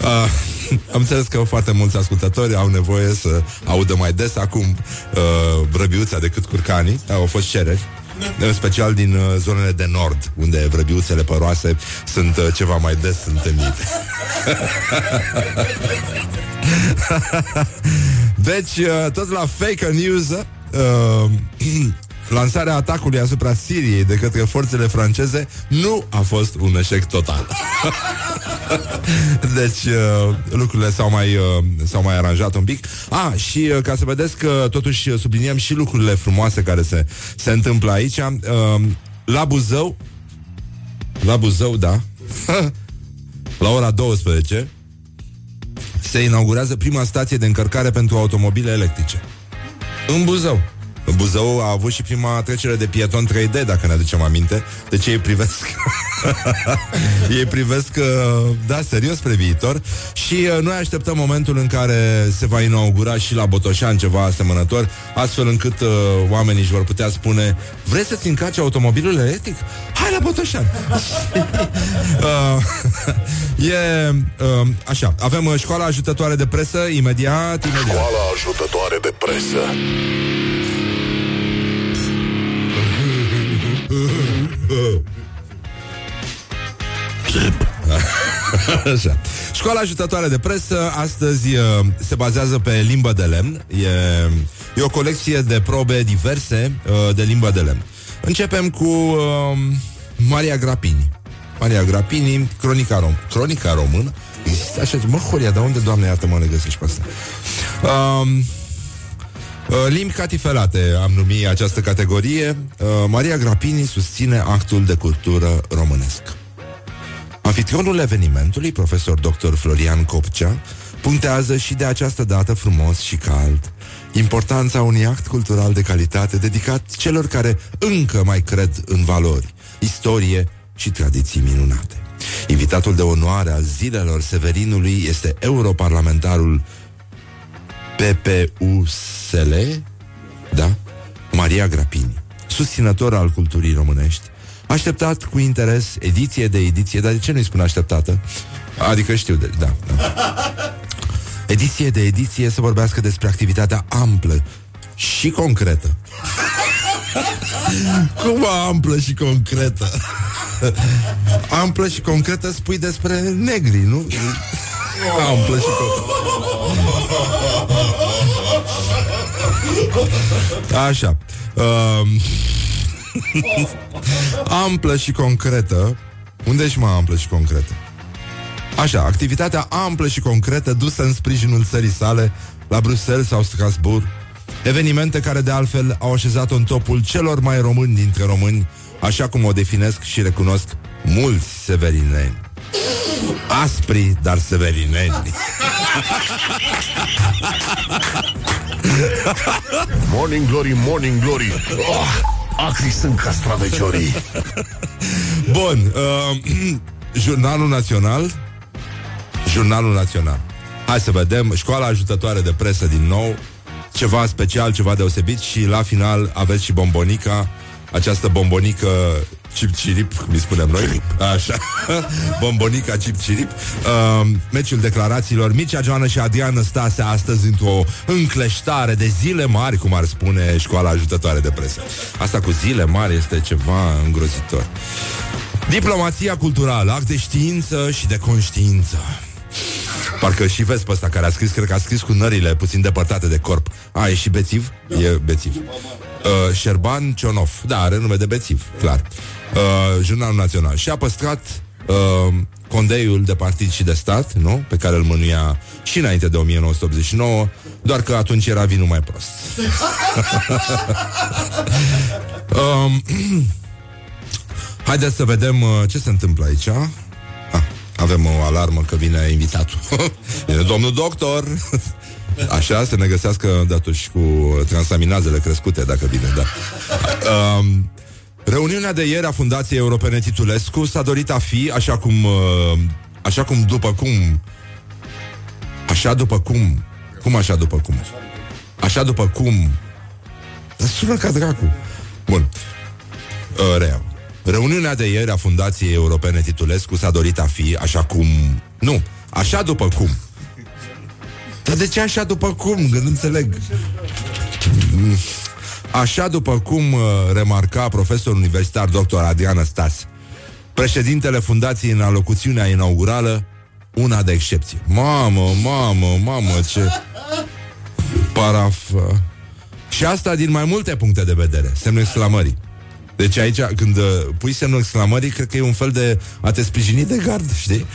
uh, am înțeles că foarte mulți ascultători au nevoie să audă mai des acum uh, vrăbiuța decât curcanii. Au fost cereri în special din uh, zonele de nord, unde vrăbiuțele păroase sunt uh, ceva mai des întâlnite. deci, uh, tot la fake news, uh, lansarea atacului asupra Siriei de către forțele franceze nu a fost un eșec total. deci uh, lucrurile s-au mai, uh, s-au mai aranjat un pic. Ah, și uh, ca să vedeți că totuși subliniem și lucrurile frumoase care se, se întâmplă aici. Uh, la Buzău, la Buzău, da, la ora 12 se inaugurează prima stație de încărcare pentru automobile electrice. În Buzău. Buzău a avut și prima trecere de pieton 3D, dacă ne aducem aminte. Deci ei privesc Ei privesc uh, Da, serios spre viitor. Și uh, noi așteptăm momentul în care Se va inaugura și la Botoșan ceva asemănător Astfel încât uh, Oamenii își vor putea spune Vreți să-ți încaci automobilul electric? Hai la Botoșan! Uh, E uh, Așa, avem uh, școala ajutătoare de presă Imediat, imediat. Școala ajutătoare de presă Așa. Școala ajutătoare de presă astăzi uh, se bazează pe limbă de lemn. E, e o colecție de probe diverse uh, de limbă de lemn. Începem cu uh, Maria Grapini. Maria Grapini, cronica, rom- cronica română. Există așa, mă, Horia, dar unde, doamne, iată mă le găsești pe asta? Um, Uh, limbi catifelate am numit această categorie. Uh, Maria Grapini susține actul de cultură românesc. Anfitrionul evenimentului, profesor dr. Florian Copcea, punctează și de această dată frumos și cald importanța unui act cultural de calitate dedicat celor care încă mai cred în valori, istorie și tradiții minunate. Invitatul de onoare al zilelor Severinului este europarlamentarul PPUSL, da? Maria Grapini, susținător al culturii românești, așteptat cu interes ediție de ediție, dar de ce nu-i spun așteptată? Adică știu, de, da, da. Ediție de ediție să vorbească despre activitatea amplă și concretă. Cum amplă și concretă? amplă și concretă spui despre negri, nu? Amplă și concretă. Așa. Um, amplă și concretă. Unde și mai amplă și concretă? Așa, activitatea amplă și concretă dusă în sprijinul țării sale la Bruxelles sau Strasbourg, evenimente care de altfel au așezat-o în topul celor mai români dintre români, așa cum o definesc și recunosc mulți severineni. Aspri, dar severineni. Morning Glory, Morning Glory oh, Acri sunt castraveciorii. Bun, uh, Jurnalul Național? Jurnalul Național. Hai să vedem, școala ajutătoare de presă din nou. Ceva special, ceva deosebit Și la final aveți și bombonica Această bombonică Chip Cirip, cum îi spunem noi. Așa, bombonica Chip Cirip uh, Meciul declarațiilor. Mircea Joana și Adrian Stase astăzi Într-o încleștare de zile mari Cum ar spune școala ajutătoare de presă. Asta cu zile mari este ceva îngrozitor. Diplomația culturală Act de știință și de conștiință. Parcă și vezi pe ăsta care a scris, cred că a scris cu nările puțin depărtate de corp. A, e și bețiv? E bețiv. Uh, Șerban Cionov. Da, are nume de bețiv, clar. Uh, Jurnalul Național. Și a păstrat uh, condeiul de partid și de stat, nu? Pe care îl mânuia și înainte de 1989, doar că atunci era vinul mai prost. um, haideți să vedem uh, ce se întâmplă aici. Ah, avem o alarmă că vine invitatul. vine domnul doctor. Așa, să ne găsească datoși cu transaminazele crescute, dacă vine, da. Um, Reuniunea de ieri a Fundației Europene Titulescu s-a dorit a fi, așa cum, uh, așa cum după cum, așa după cum, cum așa după cum, așa după cum, sună ca dracu. Bun, uh, reau. Reuniunea de ieri a Fundației Europene Titulescu s-a dorit a fi, așa cum, nu, așa după cum. Dar de ce așa după cum? Că nu înțeleg. Așa după cum uh, remarca profesorul universitar dr. Adrian Stas, președintele fundației în alocuțiunea inaugurală, una de excepție. Mamă, mamă, mamă, ce paraf... Și asta din mai multe puncte de vedere, semnul exclamării. Deci aici, când uh, pui semnul exclamării, cred că e un fel de a te sprijini de gard, știi?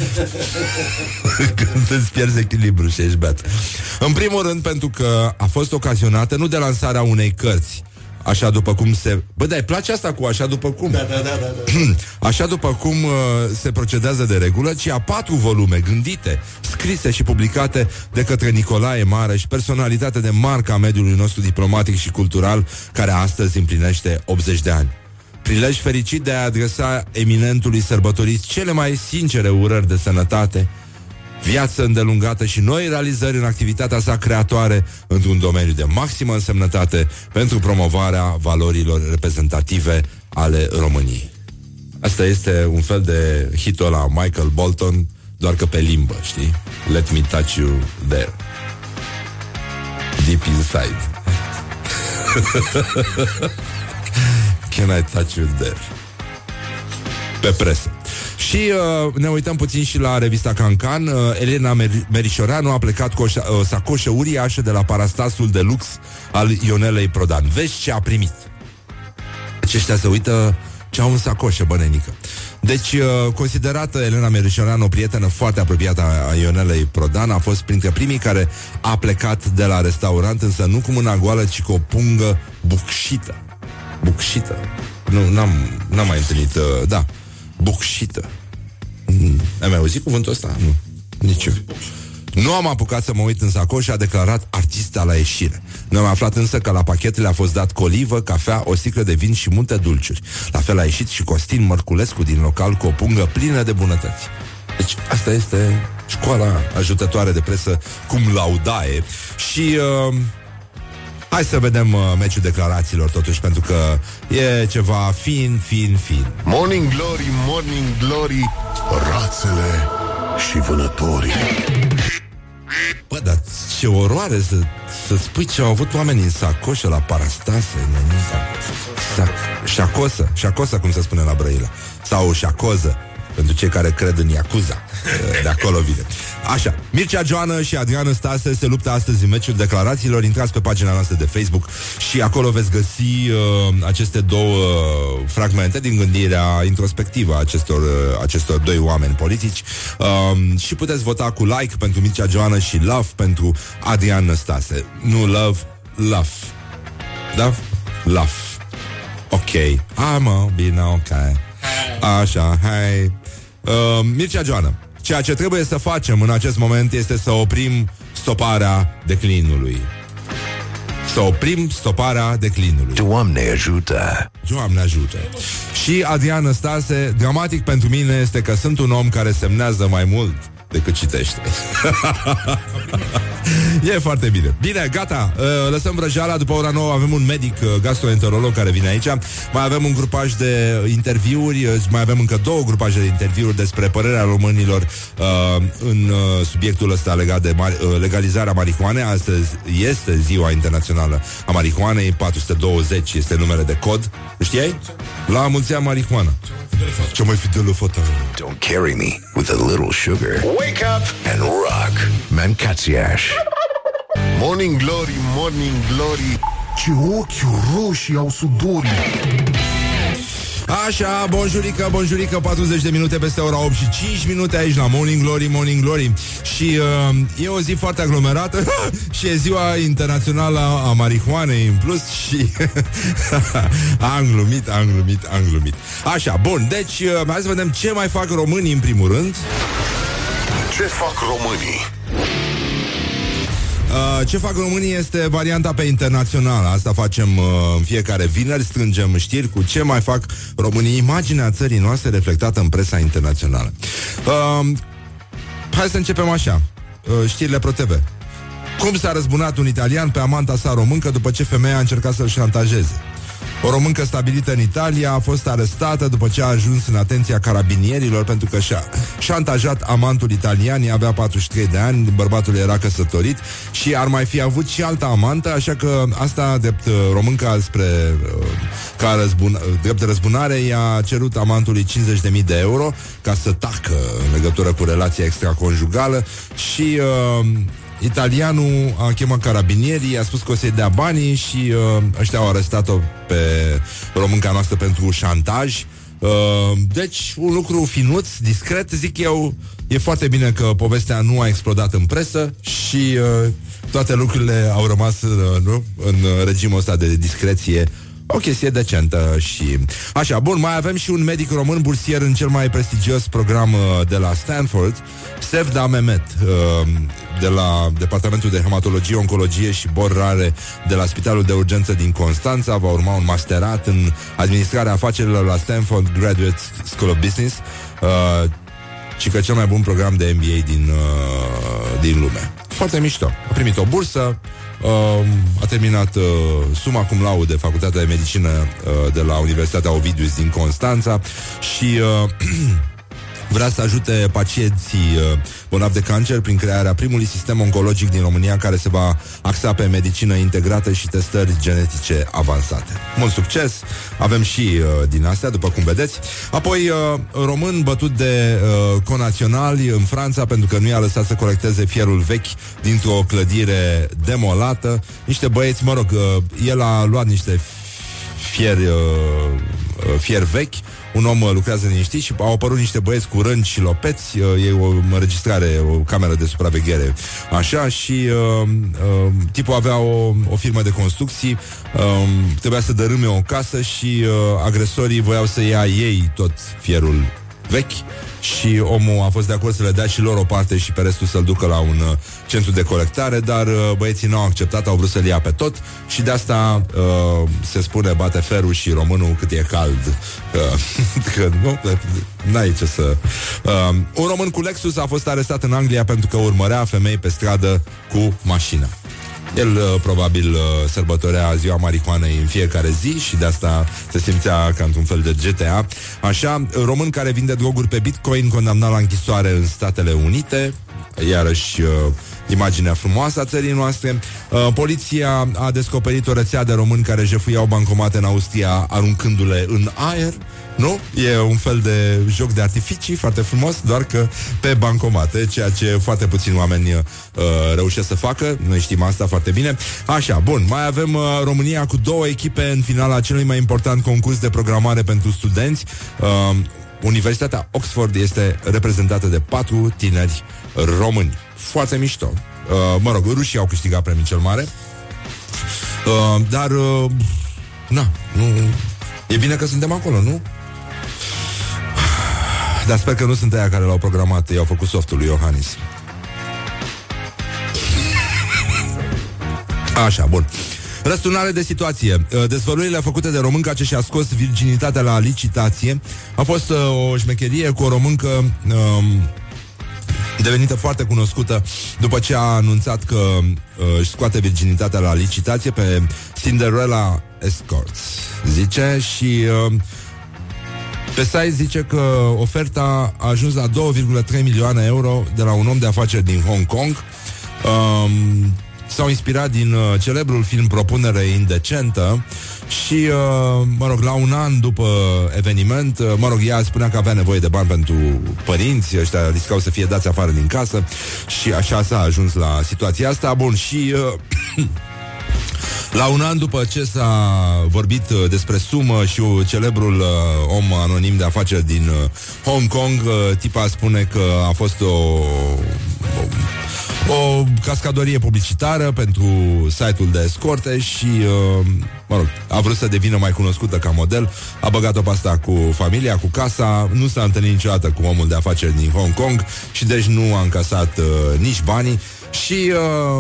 când îți pierzi echilibru și ești beat. În primul rând, pentru că a fost ocazionată nu de lansarea unei cărți, Așa după cum se... Bă, dar place asta cu așa după cum? Da, da, da, da, da. Așa după cum uh, se procedează de regulă, ci a patru volume gândite, scrise și publicate de către Nicolae Mareș, personalitate de marca mediului nostru diplomatic și cultural, care astăzi împlinește 80 de ani. Prilej fericit de a adresa eminentului sărbătorit cele mai sincere urări de sănătate, viață îndelungată și noi realizări în activitatea sa creatoare într-un domeniu de maximă însemnătate pentru promovarea valorilor reprezentative ale României. Asta este un fel de hitul la Michael Bolton, doar că pe limbă, știi? Let me touch you there. Deep inside. Can I touch you there? Pe presă. Și uh, ne uităm puțin și la revista Cancan. Uh, Elena Mer- Merișoreanu a plecat cu o, șa- o sacoșă uriașă de la parastasul de lux al Ionelei Prodan. Vezi ce a primit. Aceștia se uită ce au în sacoșă, bănenică. Deci, uh, considerată Elena Merișoreanu o prietenă foarte apropiată a Ionelei Prodan, a fost printre primii care a plecat de la restaurant, însă nu cu mâna goală, ci cu o pungă bucșită. Bucșită. Nu, n-am, n-am mai întâlnit, uh, da, bucșită. Mm. Ai mai auzit cuvântul ăsta? Nu. Nici eu. Nu am apucat să mă uit în sacoș și a declarat artista la ieșire. Nu am aflat însă că la pachetele a fost dat colivă, cafea, o sticlă de vin și multe dulciuri. La fel a ieșit și Costin Mărculescu din local cu o pungă plină de bunătăți. Deci asta este școala ajutătoare de presă cum laudae. Și uh, Hai să vedem uh, meciul declarațiilor totuși Pentru că e ceva fin, fin, fin. Morning Glory, Morning Glory Rațele și vânătorii. Bă, dar ce oroare să, să spui ce au avut oamenii în sacoșă la parastase în Sac- Șacosă, șacosă cum se spune la Brăila. Sau șacoză pentru cei care cred în Iacuza. De acolo vine. Așa, Mircea Joană și Adrian Stase se luptă astăzi în meciul declarațiilor. Intrați pe pagina noastră de Facebook și acolo veți găsi uh, aceste două uh, fragmente din gândirea introspectivă a acestor, uh, acestor doi oameni politici uh, și puteți vota cu like pentru Mircea Joană și love pentru Adrian Stase. Nu love, love. Da? Love. Ok. Hai mă, bine, ok. Așa, hai. Uh, Mircea Joană, ceea ce trebuie să facem în acest moment este să oprim stoparea declinului. Să oprim stoparea declinului. Doamne ajută! Doamne ajută! Și Adrian Stase, dramatic pentru mine este că sunt un om care semnează mai mult decât citește. e foarte bine. Bine, gata. Uh, lăsăm vrăjeala. După ora 9 avem un medic uh, gastroenterolog care vine aici. Mai avem un grupaj de interviuri. uh, Mai avem încă două grupaje de interviuri despre părerea românilor uh, în uh, subiectul ăsta legat de mari, uh, legalizarea marihuanei. Astăzi este ziua internațională a marihuanei. 420 este numele de cod. Știai? La mulți ani marihuana. Cea mai fidelă fata. Don't carry me with a little sugar. Wake up and rock. Mancațiaș. Morning Glory, Morning Glory. Ce ochi roșii au sudorii. Așa, bonjurică, bonjurică 40 de minute peste ora 8 și 5 minute aici la Morning Glory, Morning Glory Și uh, e o zi foarte aglomerată Și e ziua internațională a marihuanei în plus Și am glumit, am glumit, am glumit Așa, bun, deci uh, hai să vedem ce mai fac românii în primul rând Ce fac românii? Uh, ce fac românii este varianta pe internațională. Asta facem uh, în fiecare vineri, strângem știri cu ce mai fac românii. Imaginea țării noastre reflectată în presa internațională. Uh, hai să începem așa. Uh, știrile ProTV. Cum s-a răzbunat un italian pe amanta sa româncă după ce femeia a încercat să-l șantajeze? O româncă stabilită în Italia a fost arestată după ce a ajuns în atenția carabinierilor pentru că și-a șantajat amantul italian, ea avea 43 de ani, bărbatul era căsătorit și ar mai fi avut și alta amantă, așa că asta, drept uh, românca spre uh, ca răzbun, uh, drept răzbunare, i-a cerut amantului 50.000 de euro ca să tacă în legătură cu relația extraconjugală și uh, Italianul a chemat carabinierii, a spus că o să-i dea banii și uh, ăștia au arestat-o pe românca noastră pentru șantaj. Uh, deci, un lucru finuț, discret, zic eu, e foarte bine că povestea nu a explodat în presă și uh, toate lucrurile au rămas uh, nu? în regimul ăsta de discreție o chestie decentă și... Așa, bun, mai avem și un medic român bursier în cel mai prestigios program uh, de la Stanford, Sevda Mehmet, uh, de la Departamentul de Hematologie, Oncologie și Bor Rare de la Spitalul de Urgență din Constanța. Va urma un masterat în administrarea afacerilor la Stanford Graduate School of Business uh, și că cel mai bun program de MBA din, din lume. Foarte mișto. A primit o bursă, Uh, a terminat uh, suma cum laude Facultatea de Medicină uh, de la Universitatea Ovidius din Constanța și uh, vrea să ajute pacienții uh, bolnavi de cancer prin crearea primului sistem oncologic din România care se va axa pe medicină integrată și testări genetice avansate. Mult succes! Avem și uh, din astea, după cum vedeți. Apoi, uh, român bătut de uh, conaționali în Franța pentru că nu i-a lăsat să colecteze fierul vechi dintr-o clădire demolată. Niște băieți, mă rog, uh, el a luat niște fier, uh, uh, fier vechi. Un om uh, lucrează liniștit și au apărut niște băieți cu rânci și lopeți, uh, e o înregistrare, o cameră de supraveghere, așa, și uh, uh, tipul avea o, o firmă de construcții, uh, trebuia să dărâme o casă și uh, agresorii voiau să ia ei tot fierul vechi și omul a fost de acord să le dea și lor o parte și pe restul să-l ducă la un uh, centru de colectare, dar uh, băieții n-au acceptat, au vrut să-l ia pe tot și de asta uh, se spune bate ferul și românul cât e cald. Uh, că nu, n-ai ce să... Uh, un român cu Lexus a fost arestat în Anglia pentru că urmărea femei pe stradă cu mașina. El uh, probabil uh, sărbătorea ziua marihuanei în fiecare zi și de asta se simțea ca într-un fel de GTA. Așa, român care vinde droguri pe Bitcoin condamnat la închisoare în Statele Unite, iarăși uh, imaginea frumoasă a țării noastre. Uh, poliția a descoperit o rețea de români care jefuiau bancomate în Austria aruncându-le în aer. Nu? E un fel de joc de artificii foarte frumos, doar că pe bancomate, ceea ce foarte puțini oameni uh, reușesc să facă. Noi știm asta foarte bine. Așa, bun, mai avem uh, România cu două echipe în finala celui mai important concurs de programare pentru studenți. Uh, Universitatea Oxford este reprezentată de patru tineri români. Foarte mișto. Uh, mă rog, rușii au câștigat premiul cel mare. Uh, dar, uh, na, nu, e bine că suntem acolo, nu? Dar sper că nu sunt aia care l-au programat, i-au făcut softul lui Iohannis. Așa, bun. Răsturnare de situație. Uh, dezvăluirile făcute de românca ce și-a scos virginitatea la licitație a fost uh, o șmecherie cu o româncă um, devenită foarte cunoscută după ce a anunțat că uh, își scoate virginitatea la licitație pe Cinderella Escorts, zice, și uh, pe site zice că oferta a ajuns la 2,3 milioane euro de la un om de afaceri din Hong Kong. Um, s-au inspirat din uh, celebrul film Propunere indecentă și, uh, mă rog, la un an după eveniment, uh, mă rog, ea spunea că avea nevoie de bani pentru părinți, ăștia riscau să fie dați afară din casă și așa s-a ajuns la situația asta. Bun, și... Uh, La un an după ce s-a vorbit uh, despre sumă și uh, celebrul uh, om anonim de afaceri din uh, Hong Kong, uh, tipa spune că a fost o, o, o cascadorie publicitară pentru site-ul de escorte și, uh, mă rog, a vrut să devină mai cunoscută ca model, a băgat-o pe asta cu familia, cu casa, nu s-a întâlnit niciodată cu omul de afaceri din Hong Kong și deci nu a încasat uh, nici banii. Și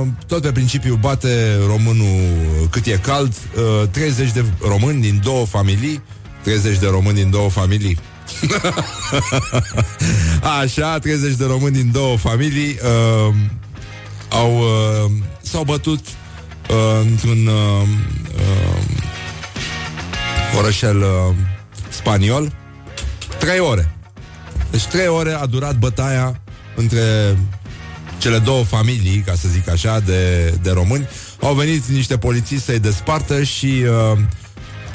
uh, tot pe principiu bate românul cât e cald, uh, 30 de români din două familii, 30 de români din două familii, Așa, 30 de români din două familii uh, au, uh, s-au bătut uh, într-un uh, uh, orășel uh, spaniol trei ore. Deci trei ore a durat bătaia între cele două familii, ca să zic așa, de, de români. Au venit niște polițiști să-i despartă și uh,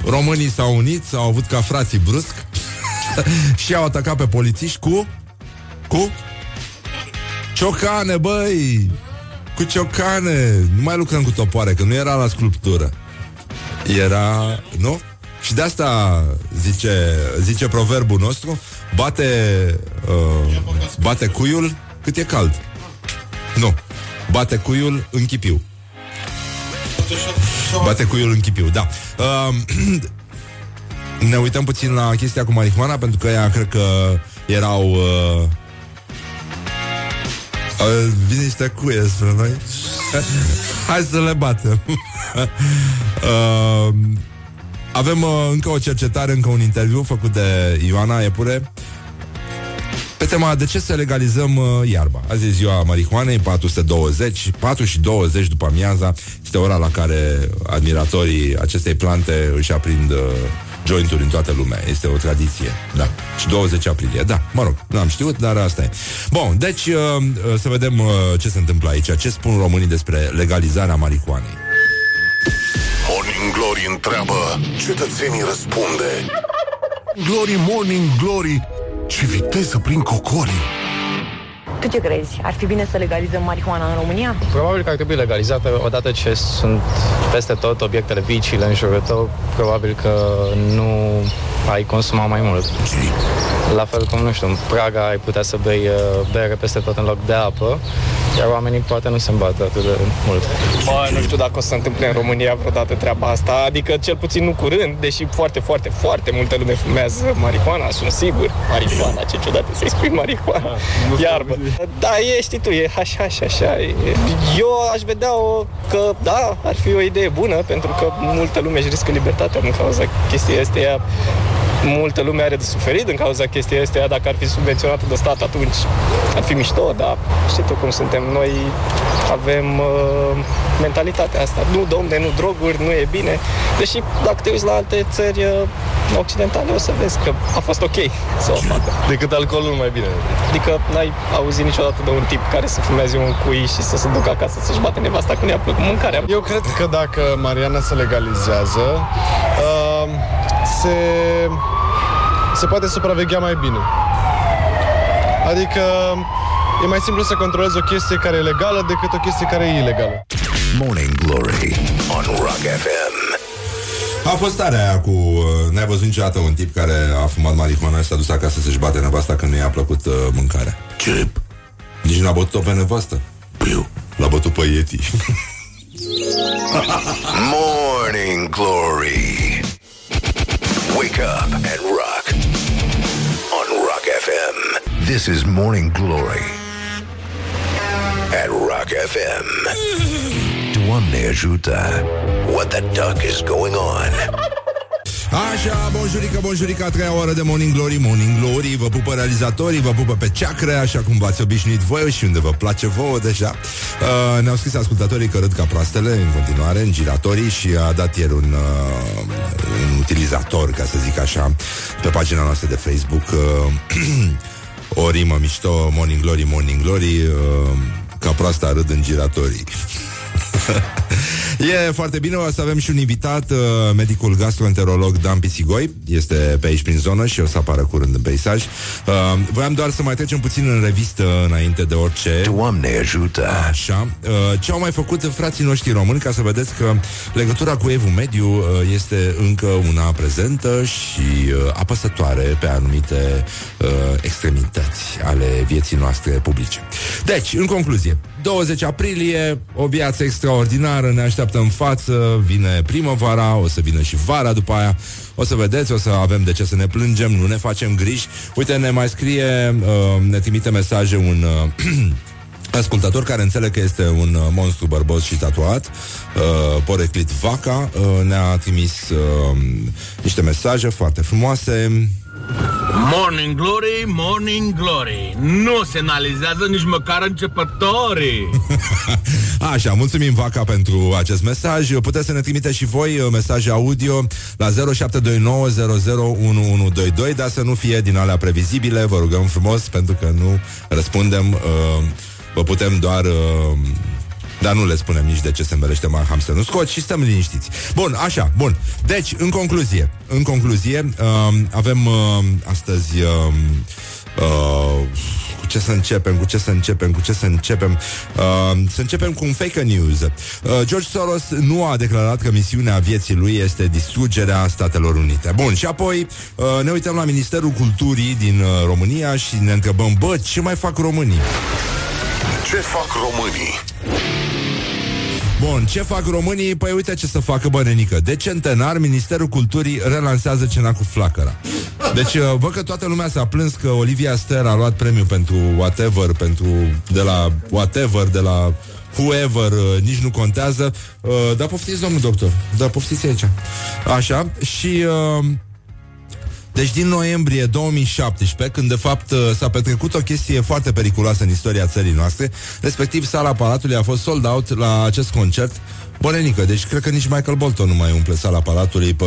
românii s-au unit, s-au avut ca frații brusc și au atacat pe polițiști cu... Cu? Ciocane, băi! Cu ciocane! Nu mai lucrăm cu topoare, că nu era la sculptură. Era... Nu? Și de asta zice, zice proverbul nostru Bate uh, Bate cuiul cât e cald Nu Bate cuiul în chipiu Bate cuiul în chipiu, da uh, Ne uităm puțin la chestia cu marihuana Pentru că ea cred că erau uh, uh, Vine niște cuie spre noi. Hai să le batem. Uh, Avem uh, încă o cercetare Încă un interviu făcut de Ioana Epure pe tema de ce să legalizăm uh, iarba. Azi e ziua marihuanei, 420, 4 și 20 după amiaza, este ora la care admiratorii acestei plante își aprind uh, jointuri în toată lumea. Este o tradiție, da. Și 20 aprilie, da, mă rog, nu am știut, dar asta e. Bun, deci uh, uh, să vedem uh, ce se întâmplă aici, ce spun românii despre legalizarea marihuanei. Morning Glory întreabă, cetățenii răspunde. Glory, Morning Glory, ce viteză prin cocorii. Tu ce crezi? Ar fi bine să legalizăm marihuana în România? Probabil că ar trebui legalizată odată ce sunt peste tot obiectele viciile în jurul tău, probabil că nu ai consumat mai mult. La fel cum, nu știu, în Praga ai putea să bei uh, bere peste tot în loc de apă, iar oamenii poate nu se îmbată atât de mult. Bă, nu știu dacă o să se întâmple în România vreodată treaba asta, adică cel puțin nu curând, deși foarte, foarte, foarte multă lume fumează marihuana, sunt sigur. Marihuana, ce ciudat să-i spui marihuana, iarbă. Da, e, știi tu, e așa, așa, așa. E. Eu aș vedea-o că, da, ar fi o idee bună, pentru că multă lume își riscă libertatea din cauza chestia asta. Ea, multă lume are de suferit din cauza chestia asta. Dacă ar fi subvenționată de stat, atunci ar fi mișto, dar știi tu cum suntem. Noi avem uh, mentalitatea asta. Nu, domne, nu droguri, nu e bine. Deși, dacă te uiți la alte țări uh, occidentale, o să vezi că a fost ok să o facă. Decât alcoolul mai bine. Adică n-ai auzit niciodată de un tip care să fumeze un cui și să se ducă acasă să-și bate nevasta când i-a plăcut mâncarea. Eu cred că dacă Mariana se legalizează, uh, se, se poate supraveghea mai bine. Adică e mai simplu să controlezi o chestie care e legală decât o chestie care e ilegală. Morning Glory on Rock FM. A fost tare aia cu... Uh, n-ai văzut niciodată un tip care a fumat marihuana și s-a dus acasă să-și bate nevasta când nu i-a plăcut uh, mâncarea. Ce? Nici n-a bătut-o pe nevastă. Piu. L-a bătut pe Yeti. Morning Glory. Wake up and rock on Rock FM. This is Morning Glory at Rock FM. Doamne ajută! What the duck is going on? Așa, bonjurică, bonjurică, a treia oră de Morning Glory, Morning Glory Vă pupă realizatorii, vă pupă pe ceacre Așa cum v-ați obișnuit voi și unde vă place vouă deja. Uh, Ne-au scris ascultătorii că râd ca proastele În continuare, în giratorii Și a dat ieri un, uh, un utilizator, ca să zic așa Pe pagina noastră de Facebook. Uh, O rimă mișto Morning Glory, Morning Glory uh, Ca proasta râd în giratorii E foarte bine, o să avem și un invitat, uh, medicul gastroenterolog Dan Pisigoi, este pe aici prin zonă și o să apară curând în peisaj. Uh, voiam doar să mai trecem puțin în revistă înainte de orice. Doamne ajută! Așa. Uh, ce au mai făcut frații noștri români, ca să vedeți că legătura cu Evul Mediu uh, este încă una prezentă și uh, apăsătoare pe anumite uh, extremități ale vieții noastre publice. Deci, în concluzie, 20 aprilie, o viață extraordinară ne așteaptă în față, vine primăvara, o să vină și vara după aia, o să vedeți, o să avem de ce să ne plângem, nu ne facem griji. Uite, ne mai scrie, uh, ne trimite mesaje un... Uh, Ascultător care înțeleg că este un uh, monstru bărbos și tatuat uh, Poreclit Vaca uh, Ne-a trimis uh, niște mesaje foarte frumoase Morning Glory, Morning Glory. Nu se analizează nici măcar începătorii. Așa, mulțumim Vaca pentru acest mesaj. Puteți să ne trimiteți și voi uh, mesaje audio La 0729001122 Dar să nu fie din alea previzibile Vă rugăm frumos pentru că nu răspundem uh, Vă putem doar... Uh, dar nu le spunem nici de ce se învelește mai hamster. Nu scot și stăm liniștiți. Bun, așa, bun. Deci, în concluzie, în concluzie, uh, avem uh, astăzi uh, uh, cu ce să începem, cu ce să începem, cu ce să începem. Uh, să începem cu un fake news. Uh, George Soros nu a declarat că misiunea vieții lui este distrugerea Statelor Unite. Bun, și apoi uh, ne uităm la Ministerul Culturii din uh, România și ne întrebăm, bă, ce mai fac românii? Ce fac românii? Bun, ce fac românii? Păi uite ce să facă bănenică. De centenar, Ministerul Culturii relansează cena cu flacăra. Deci, uh, văd că toată lumea s-a plâns că Olivia Ster a luat premiu pentru whatever, pentru de la whatever, de la whoever, uh, nici nu contează. Uh, dar poftiți, domnul doctor. Da, poftiți aici. Așa. Și... Uh, deci din noiembrie 2017, când de fapt uh, s-a petrecut o chestie foarte periculoasă în istoria țării noastre, respectiv sala Palatului a fost sold out la acest concert Bănenică, deci cred că nici Michael Bolton nu mai umple sala Palatului pe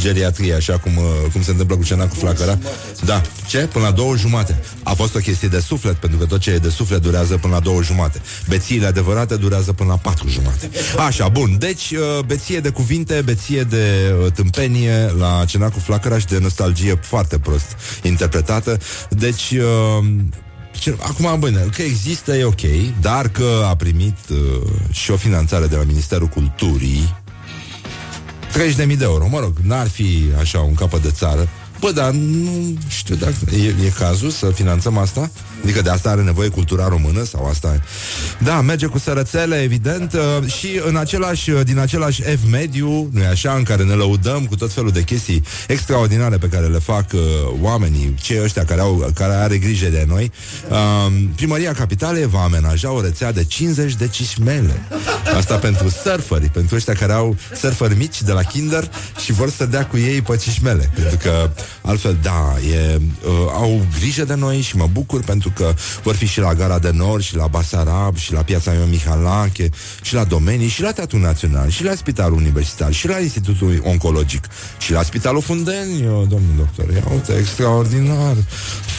geriatrie, așa cum, uh, cum se întâmplă cu cena cu flacăra. Da. Ce? Până la două jumate. A fost o chestie de suflet, pentru că tot ce e de suflet durează până la două jumate. Bețiile adevărate durează până la patru jumate. Așa, bun. Deci, uh, beție de cuvinte, beție de uh, tâmpenie la cena cu flacăra și de nostalgie foarte prost interpretată. Deci, Acum, bine, că există e ok, dar că a primit uh, și o finanțare de la Ministerul Culturii 30.000 de euro. Mă rog, n-ar fi așa un capăt de țară. Bă, dar nu știu dacă e, e cazul să finanțăm asta. Adică de asta are nevoie cultura română sau asta Da, merge cu sărățele, evident uh, Și în același, uh, din același F mediu Nu-i așa, în care ne lăudăm Cu tot felul de chestii extraordinare Pe care le fac uh, oamenii Cei ăștia care, au, care are grijă de noi. Uh, Primăria Capitalei va amenaja o rețea de 50 de cismele. Asta pentru surferi Pentru ăștia care au surferi mici de la kinder Și vor să dea cu ei pe cismele. Pentru că altfel, da, e, uh, au grijă de noi Și mă bucur pentru pentru că vor fi și la Gara de Nord, și la Basarab, și la Piața Ion Mihalache, și la domenii, și la Teatrul Național, și la Spitalul Universitar, și la Institutul Oncologic, și la Spitalul Fundeni, domnul doctor. Ia uite, extraordinar.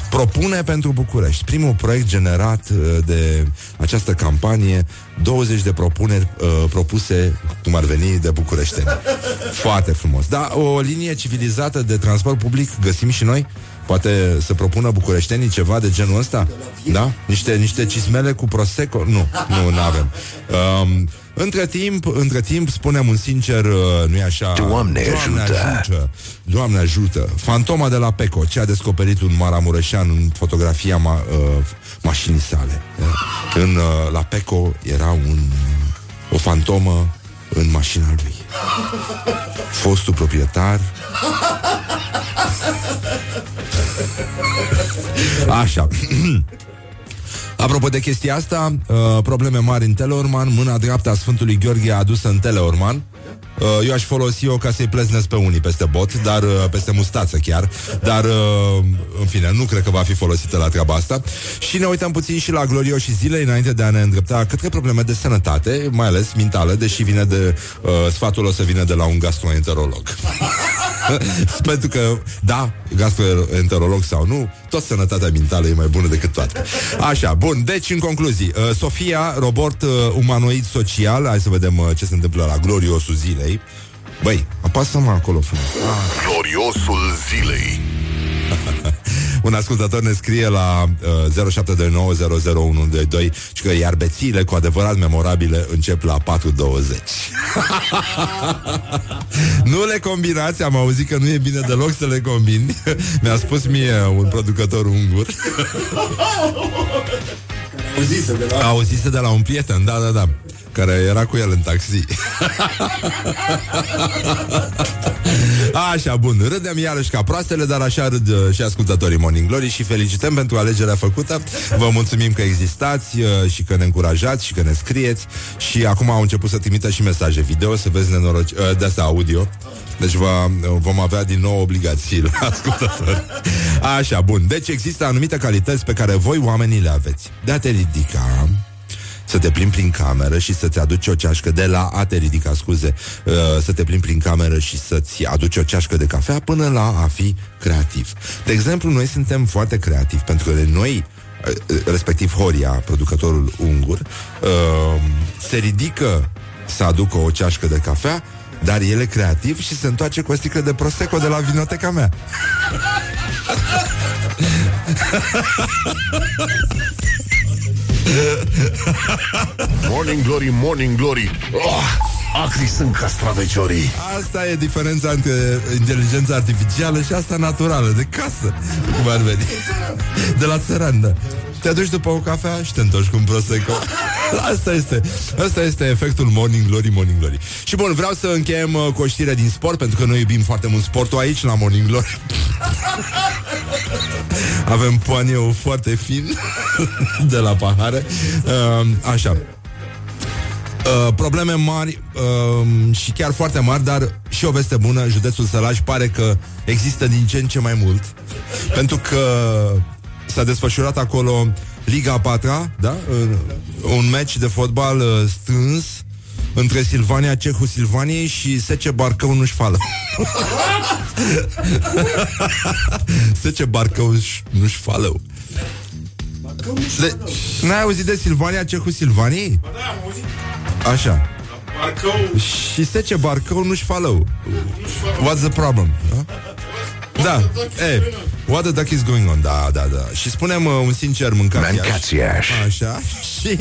Propune pentru București. Primul proiect generat uh, de această campanie 20 de propuneri uh, propuse, cum ar veni, de București. Foarte frumos. Da, o linie civilizată de transport public găsim și noi? Poate să propună bucureștenii ceva de genul ăsta? Da? Niște, niște cismele cu Prosecco? Nu, nu, nu avem. Um, între timp, între timp, spunem un sincer, uh, nu-i așa? Doamne, Doamne ajută. ajută! Doamne ajută! Fantoma de la Peco, ce a descoperit un Maramureșean în fotografia ma, uh, mașinii sale. Uh, în, uh, la Peco era un, o fantomă în mașina lui. Fostul proprietar. Așa. Apropo de chestia asta, uh, probleme mari în Teleorman, mâna dreaptă a Sfântului Gheorghe adusă în Teleorman. Uh, eu aș folosi-o ca să-i pleznesc pe unii peste bot, dar uh, peste mustață chiar. Dar, uh, în fine, nu cred că va fi folosită la treaba asta. Și ne uităm puțin și la glorioșii zilei înainte de a ne îndrepta către probleme de sănătate, mai ales mentală, deși vine de uh, sfatul o să vină de la un gastroenterolog. Pentru că, da, gastroenterolog sau nu, tot sănătatea mentală e mai bună decât toate. Așa, bun, deci în concluzii, uh, Sofia, robot uh, umanoid social, hai să vedem uh, ce se întâmplă la gloriosul zilei. Băi, apasă-mă acolo frumos. Gloriosul zilei. Un ascultător ne scrie la uh, 0729001122 și că iar bețiile cu adevărat memorabile încep la 4.20. nu le combinați, am auzit că nu e bine deloc să le combini. Mi-a spus mie un producător ungur. Auzise de la... Auzise de la un prieten, da, da, da care era cu el în taxi. așa, bun, râdem iarăși ca proastele, dar așa râd uh, și ascultătorii Morning Glory și felicităm pentru alegerea făcută. Vă mulțumim că existați uh, și că ne încurajați și că ne scrieți și acum au început să trimită și mesaje video, să vezi nenoroci, uh, de asta audio. Deci va, vom avea din nou obligații la ascultători. Așa, bun. Deci există anumite calități pe care voi oamenii le aveți. De a te ridica, să te plimbi prin cameră și să-ți aduci o ceașcă de la a te ridica, scuze, uh, să te plimbi prin cameră și să-ți aduci o ceașcă de cafea până la a fi creativ. De exemplu, noi suntem foarte creativi pentru că noi uh, respectiv Horia, producătorul ungur, uh, se ridică să aducă o ceașcă de cafea, dar el e creativ și se întoarce cu o sticlă de prosecco de la vinoteca mea. morning Glory, Morning Glory. Oh, Acri sunt castraveciorii. Asta e diferența între inteligența artificială și asta naturală, de casă Cum ar veni. De la țăran, da te duci după o cafea și te întorci cu un prosecco. Asta este, asta este efectul Morning Glory, Morning Glory. Și bun, vreau să încheiem uh, cu o știre din sport, pentru că noi iubim foarte mult sportul aici, la Morning Glory. Avem poaniu foarte fin de la pahare. Uh, așa. Uh, probleme mari uh, și chiar foarte mari, dar și o veste bună, județul Sălaș pare că există din ce în ce mai mult, pentru că s-a desfășurat acolo Liga 4 da? Un match de fotbal uh, strâns între Silvania, Cehu Silvaniei și Sece Barcău nu-și fală. Sece Barcău nu-și fală. De... N-ai auzit de Silvania, Cehu Silvaniei? Așa. Barcău. Și Sece Barcău nu-și fală. What's the problem? Da? Da, e, what the duck is going on? Da, da, da. Și spunem uh, un sincer mâncați Mâncați Așa. Și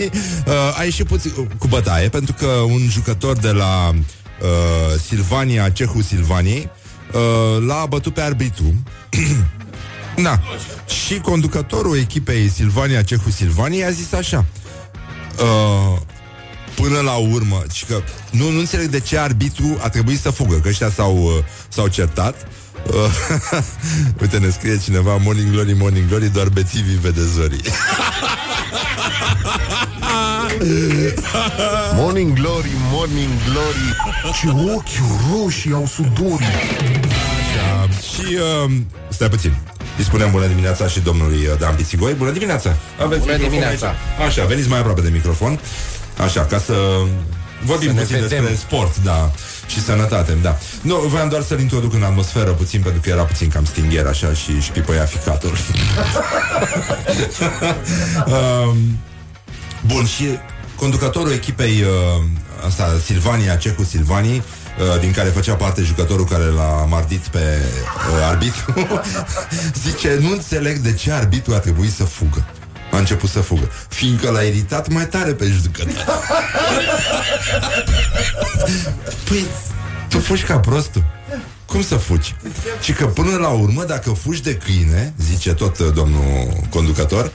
uh, a ieșit puțin uh, cu bătaie Pentru că un jucător de la uh, Silvania, Cehu Silvaniei uh, L-a bătut pe arbitru. Da. Și conducătorul echipei Silvania, Cehu Silvaniei A zis așa. Uh, Până la urmă și că nu, nu înțeleg de ce arbitru a trebuit să fugă Că ăștia s-au, uh, s-au certat Uite, ne scrie cineva Morning Glory, Morning Glory Doar bețivii vede zorii Morning Glory, Morning Glory. Ce ochi roșii au sudorii Așa, și uh, Stai puțin. Îi spunem bună dimineața și domnului uh, Dan Pițigoi. Bună dimineața. Aveți Bună dimineața. aici. Așa, veniți mai aproape de microfon. Așa, ca să vorbim să puțin despre sport Da și sănătate, da. Nu, voiam doar să-l introduc în atmosferă puțin, pentru că era puțin cam stingher, așa, și își pipăia ficatul. um, bun, și conducătorul echipei uh, asta, Silvania, Cehu Silvanii, uh, din care făcea parte jucătorul care l-a mardit pe uh, arbitru, zice, nu înțeleg de ce arbitru a trebuit să fugă. A început să fugă Fiindcă l-a iritat mai tare pe jucător Păi, tu fugi ca prostul cum să fugi? Și că până la urmă, dacă fugi de câine, zice tot uh, domnul conducător,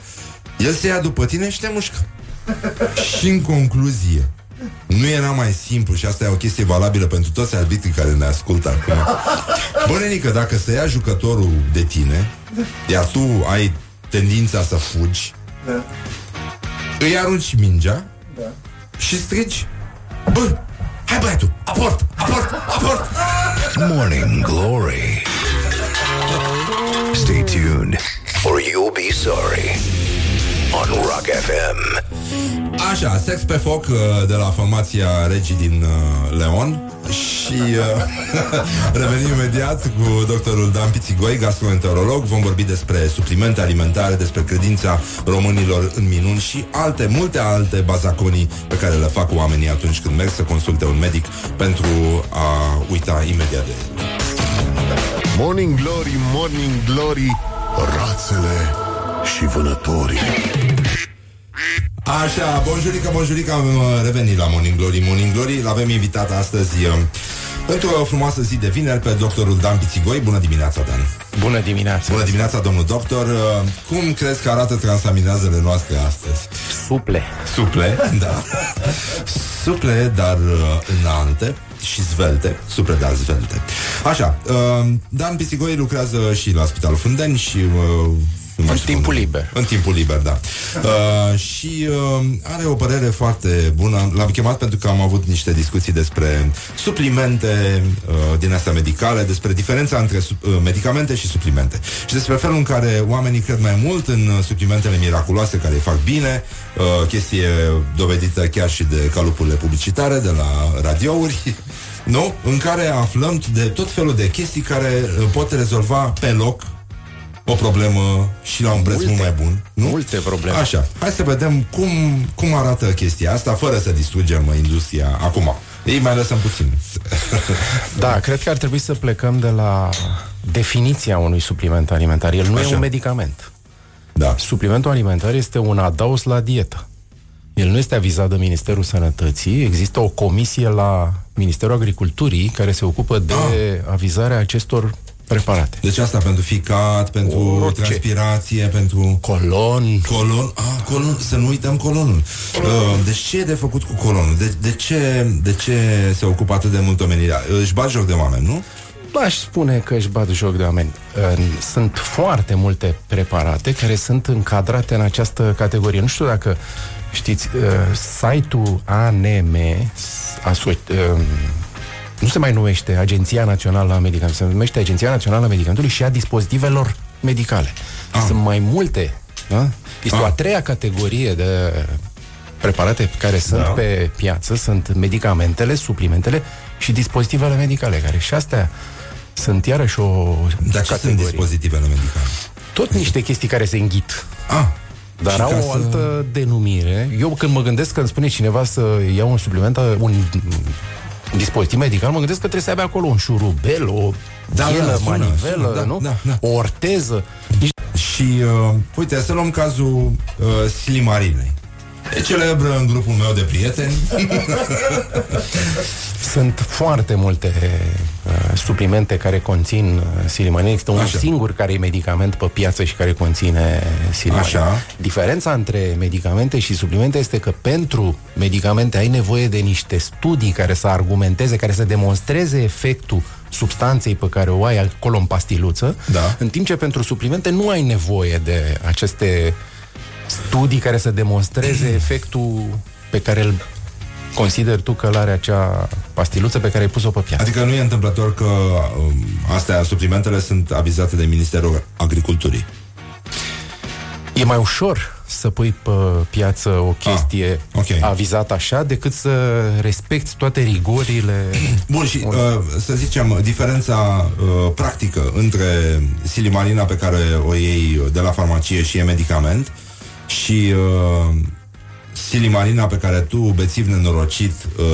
el se ia după tine și te mușcă. și în concluzie, nu era mai simplu și asta e o chestie valabilă pentru toți arbitrii care ne ascultă acum. Bă, nenică, dacă se ia jucătorul de tine, iar tu ai tendința să fugi, da. Îi arunci mingea da. și strigi Bă, Hai băiatul, aport, aport, aport Morning Glory Stay tuned or you'll be sorry on Rock FM. Așa, sex pe foc uh, de la formația Regii din uh, Leon și uh, revenim imediat cu doctorul Dan Pițigoi, gastroenterolog. Vom vorbi despre suplimente alimentare, despre credința românilor în minuni și alte, multe alte bazaconii pe care le fac oamenii atunci când merg să consulte un medic pentru a uita imediat de el. Morning Glory, Morning Glory, rațele și vânătorii. Așa, bonjurică, bonjurică, am uh, revenit la Morning Glory, Morning Glory. L-avem invitat astăzi uh, pentru o frumoasă zi de vineri pe doctorul Dan Pițigoi. Bună dimineața, Dan! Bună dimineața! Bună dimineața, domnul doctor! Uh, Cum crezi că arată transaminazele noastre astăzi? Suple. Suple, da. Suple, dar uh, înalte și svelte, suple, dar svelte. Așa, uh, Dan Pițigoi lucrează și la Spitalul Fundeni și uh, nu mai În știu timpul unde. liber. În timpul liber, da. Uh, și uh, are o părere foarte bună. L-am chemat pentru că am avut niște discuții despre suplimente uh, din astea medicale, despre diferența între su- uh, medicamente și suplimente. Și despre felul în care oamenii cred mai mult în uh, suplimentele miraculoase care îi fac bine, uh, chestie dovedită chiar și de calupurile publicitare de la radiouri. Nu? În care aflăm de tot felul de chestii care uh, pot rezolva pe loc o problemă și la un preț Multe. mult mai bun. Nu? Multe probleme. Așa, hai să vedem cum, cum arată chestia asta fără să distrugem industria acum. Ei mai lăsăm puțin. Da, cred că ar trebui să plecăm de la definiția unui supliment alimentar. El nu Așa. e un medicament. Da. Suplimentul alimentar este un adaos la dietă. El nu este avizat de Ministerul Sănătății. Există o comisie la Ministerul Agriculturii care se ocupă de Ah. avizarea acestor preparate. Deci asta pentru ficat, pentru Orice. transpirație, pentru... Colon. Colon, ah, colon, să nu uităm colonul. Uh, deci ce e de făcut cu colonul? De, de, ce, de ce se ocupă atât de mult omenirea? Își bat joc de oameni, nu? Nu aș spune că își bat joc de oameni. Uh, Sunt foarte multe preparate care sunt încadrate în această categorie. Nu știu dacă știți, uh, site-ul ANM, aso- uh, nu se mai numește Agenția Națională a Medicamentului, se numește Agenția Națională a Medicamentului și a dispozitivelor medicale. Sunt mai multe. Da? Este o a treia categorie de preparate care sunt Da. pe piață, sunt medicamentele, suplimentele și dispozitivele medicale, care și astea sunt iarăși o Dar ce sunt categorie. dispozitivele medicale? Tot niște chestii care se înghit. Ah, Dar și au ca o să- altă denumire. Eu când mă gândesc că îmi spune cineva să iau un supliment, un dispozitiv medical, mă gândesc că trebuie să aibă acolo un șurubel, o Da, da, da, pielă, sună, manivelă, sună, da, nu? da, da. O orteză. Nici... Și, uh, uite, să luăm cazul uh, Silimarinei. E celebră în grupul meu de prieteni. Sunt foarte multe uh, suplimente care conțin uh, silimarin. Există un Așa. singur care e medicament pe piață și care conține silimarin. Așa. Diferența între medicamente și suplimente este că pentru medicamente ai nevoie de niște studii care să argumenteze, care să demonstreze efectul substanței pe care o ai acolo în pastiluță, Da. în timp ce pentru suplimente nu ai nevoie de aceste studii care să demonstreze efectul pe care îl consideri tu că are acea pastiluță pe care ai pus-o pe piață. Adică nu e întâmplător că um, astea, suplimentele, sunt avizate de Ministerul Agriculturii. E mai ușor să pui pe piață o chestie Ah, ok. avizată așa decât să respecti toate rigorile. Bun, și uh, să zicem, diferența uh, practică între silimarina pe care o iei de la farmacie și e medicament și uh, silimarina pe care tu, bețiv nenorocit, uh,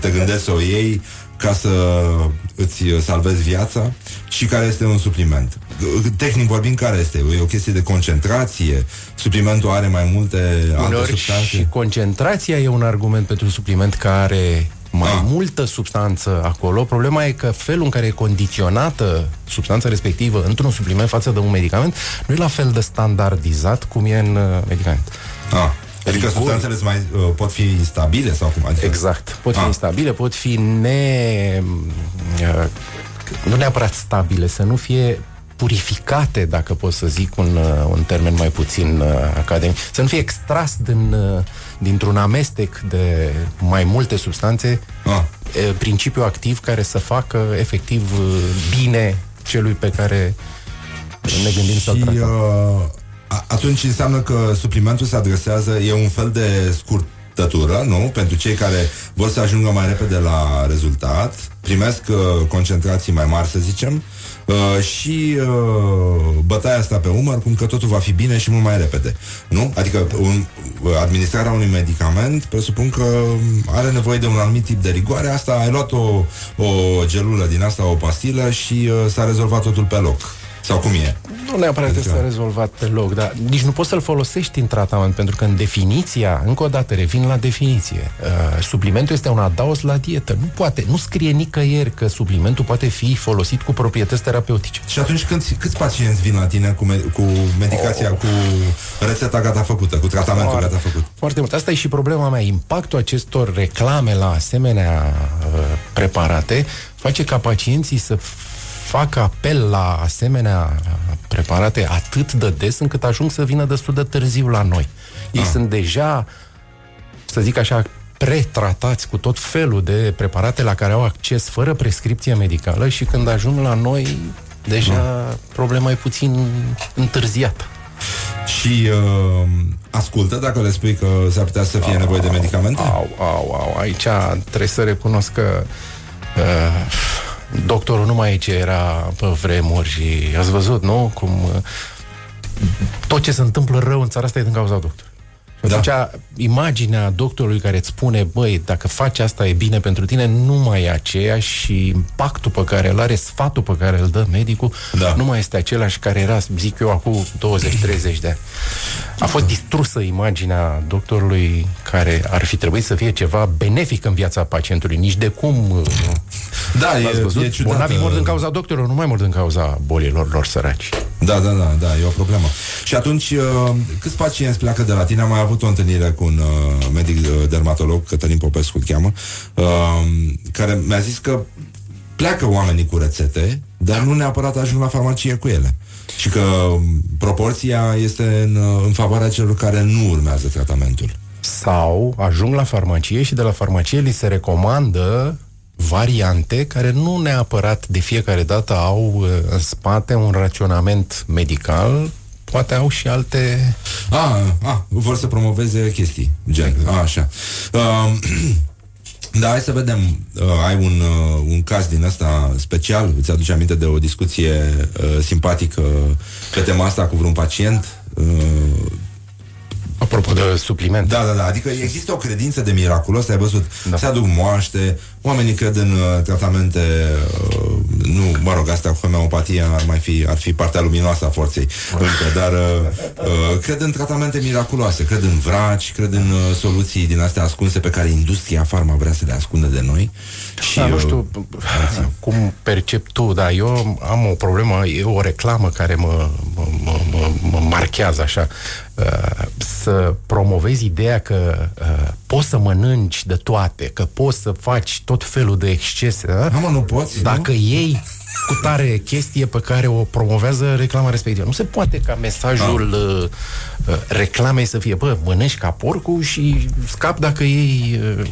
te gândești să o iei ca să îți salvezi viața și care este un supliment. Tehnic vorbind, care este? E o chestie de concentrație? Suplimentul are mai multe alte Uneori substanțe? și concentrația e un argument pentru supliment care mai Ah. multă substanță acolo. Problema e că felul în care e condiționată substanța respectivă într-un supliment față de un medicament nu e la fel de standardizat cum e în uh, medicament. Ah. Adică Rigori. substanțele îți mai, uh, pot fi instabile sau cum? Adică... Exact. Pot fi Ah. instabile, pot fi ne... uh, nu neapărat stabile, să nu fie purificate, dacă pot să zic un, uh, un termen mai puțin uh, academic, să nu fie extras din, uh, dintr-un amestec de mai multe substanțe Ah. e, principiu activ care să facă efectiv uh, bine celui pe care ne gândim să-l Și tratăm. uh, a- atunci înseamnă că suplimentul se adresează, e un fel de scurtătură, nu? Pentru cei care vor să ajungă mai repede la rezultat, primesc uh, concentrații mai mari, să zicem, uh, și uh, bătaia asta pe umăr, cum că totul va fi bine și mult mai repede, nu? Adică un, administrarea unui medicament, presupun că are nevoie de un anumit tip de rigoare, asta ai luat o, o gelulă din asta, o pastilă și uh, s-a rezolvat totul pe loc. Sau cum e? Nu neapărat că Adică- s-a rezolvat pe loc, dar nici nu poți să-l folosești în tratament, pentru că în definiția, încă o dată revin la definiție, uh, suplimentul este un adaos la dietă. Nu poate, nu scrie nicăieri că suplimentul poate fi folosit cu proprietăți terapeutice. Și atunci când, câți pacienți vin la tine cu, me- cu medicația, cu rețeta gata făcută, cu tratamentul Foarte- gata făcut? Foarte mult. Asta e și problema mea. Impactul acestor reclame la asemenea uh, preparate face ca pacienții să facă apel la asemenea preparate atât de des încât ajung să vină destul de târziu la noi. Ei Ah. sunt deja, să zic așa, pretratați cu tot felul de preparate la care au acces fără prescripție medicală și când ajung la noi, deja problema e puțin întârziată. Și uh, ascultă dacă le spui că s-ar putea să fie nevoie de medicamente? Au, au, au. Aici trebuie să recunosc că uh, doctorul nu mai e ce era pe vremuri și ați văzut, nu? Cum uh, tot ce se întâmplă rău în țara asta e din cauza doctorului. Da. Atunci, imaginea doctorului care îți spune, băi, dacă faci asta e bine pentru tine, nu mai e aceeași și impactul pe care îl are, sfatul pe care îl dă medicul, da. nu mai este același care era, zic eu, acum 20-30 de ani. A fost distrusă imaginea doctorului care ar fi trebuit să fie ceva benefic în viața pacientului. Nici de cum... uh, Da, Ați e, văzut? e ciudat. Bolnavii mor uh, din cauza doctorilor, nu mai mor din cauza bolilor lor săraci. Da, da, da, da, e o problemă. Și atunci, uh, câți pacienți pleacă de la tine? Am mai avut o întâlnire cu un uh, medic uh, dermatolog, Cătălin Popescu îl cheamă, uh, care mi-a zis că pleacă oamenii cu rețete, dar nu neapărat ajung la farmacie cu ele. Și că um, proporția este în, uh, în favoarea celor care nu urmează tratamentul. Sau ajung la farmacie și de la farmacie li se recomandă variante care nu neapărat de fiecare dată au uh, în spate un raționament medical, poate au și alte... A, a, vor să promoveze chestii, gen, a, așa. Uh, da, hai să vedem. Uh, ai un, uh, un caz din ăsta special? Îți aduce aminte de o discuție uh, simpatică pe tema asta cu vreun pacient? Uh, Apropo de supliment. Da, da, da. Adică există o credință de miraculos, ai văzut, da. se aduc moaște, oamenii cred în uh, tratamente, uh, nu, mă rog, asta cu homeopatia ar mai fi, ar fi partea luminoasă a forței, încă, dar uh, uh, cred în tratamente miraculoase, cred în vraci, cred în uh, soluții din astea ascunse pe care industria farma vrea să le ascundă de noi. Da, nu uh, știu cum percep tu, dar eu am o problemă, e o reclamă care mă, mă, mă, mă, mă marchează așa. Uh, să promovezi ideea că uh, poți să mănânci de toate, că poți să faci tot felul de excese. Da, mă, nu poți, Dacă nu? iei cu tare chestie pe care o promovează reclama respectivă. Nu se poate ca mesajul uh, uh, reclamei să fie, bă, mănânci ca porcul și scap dacă iei uh,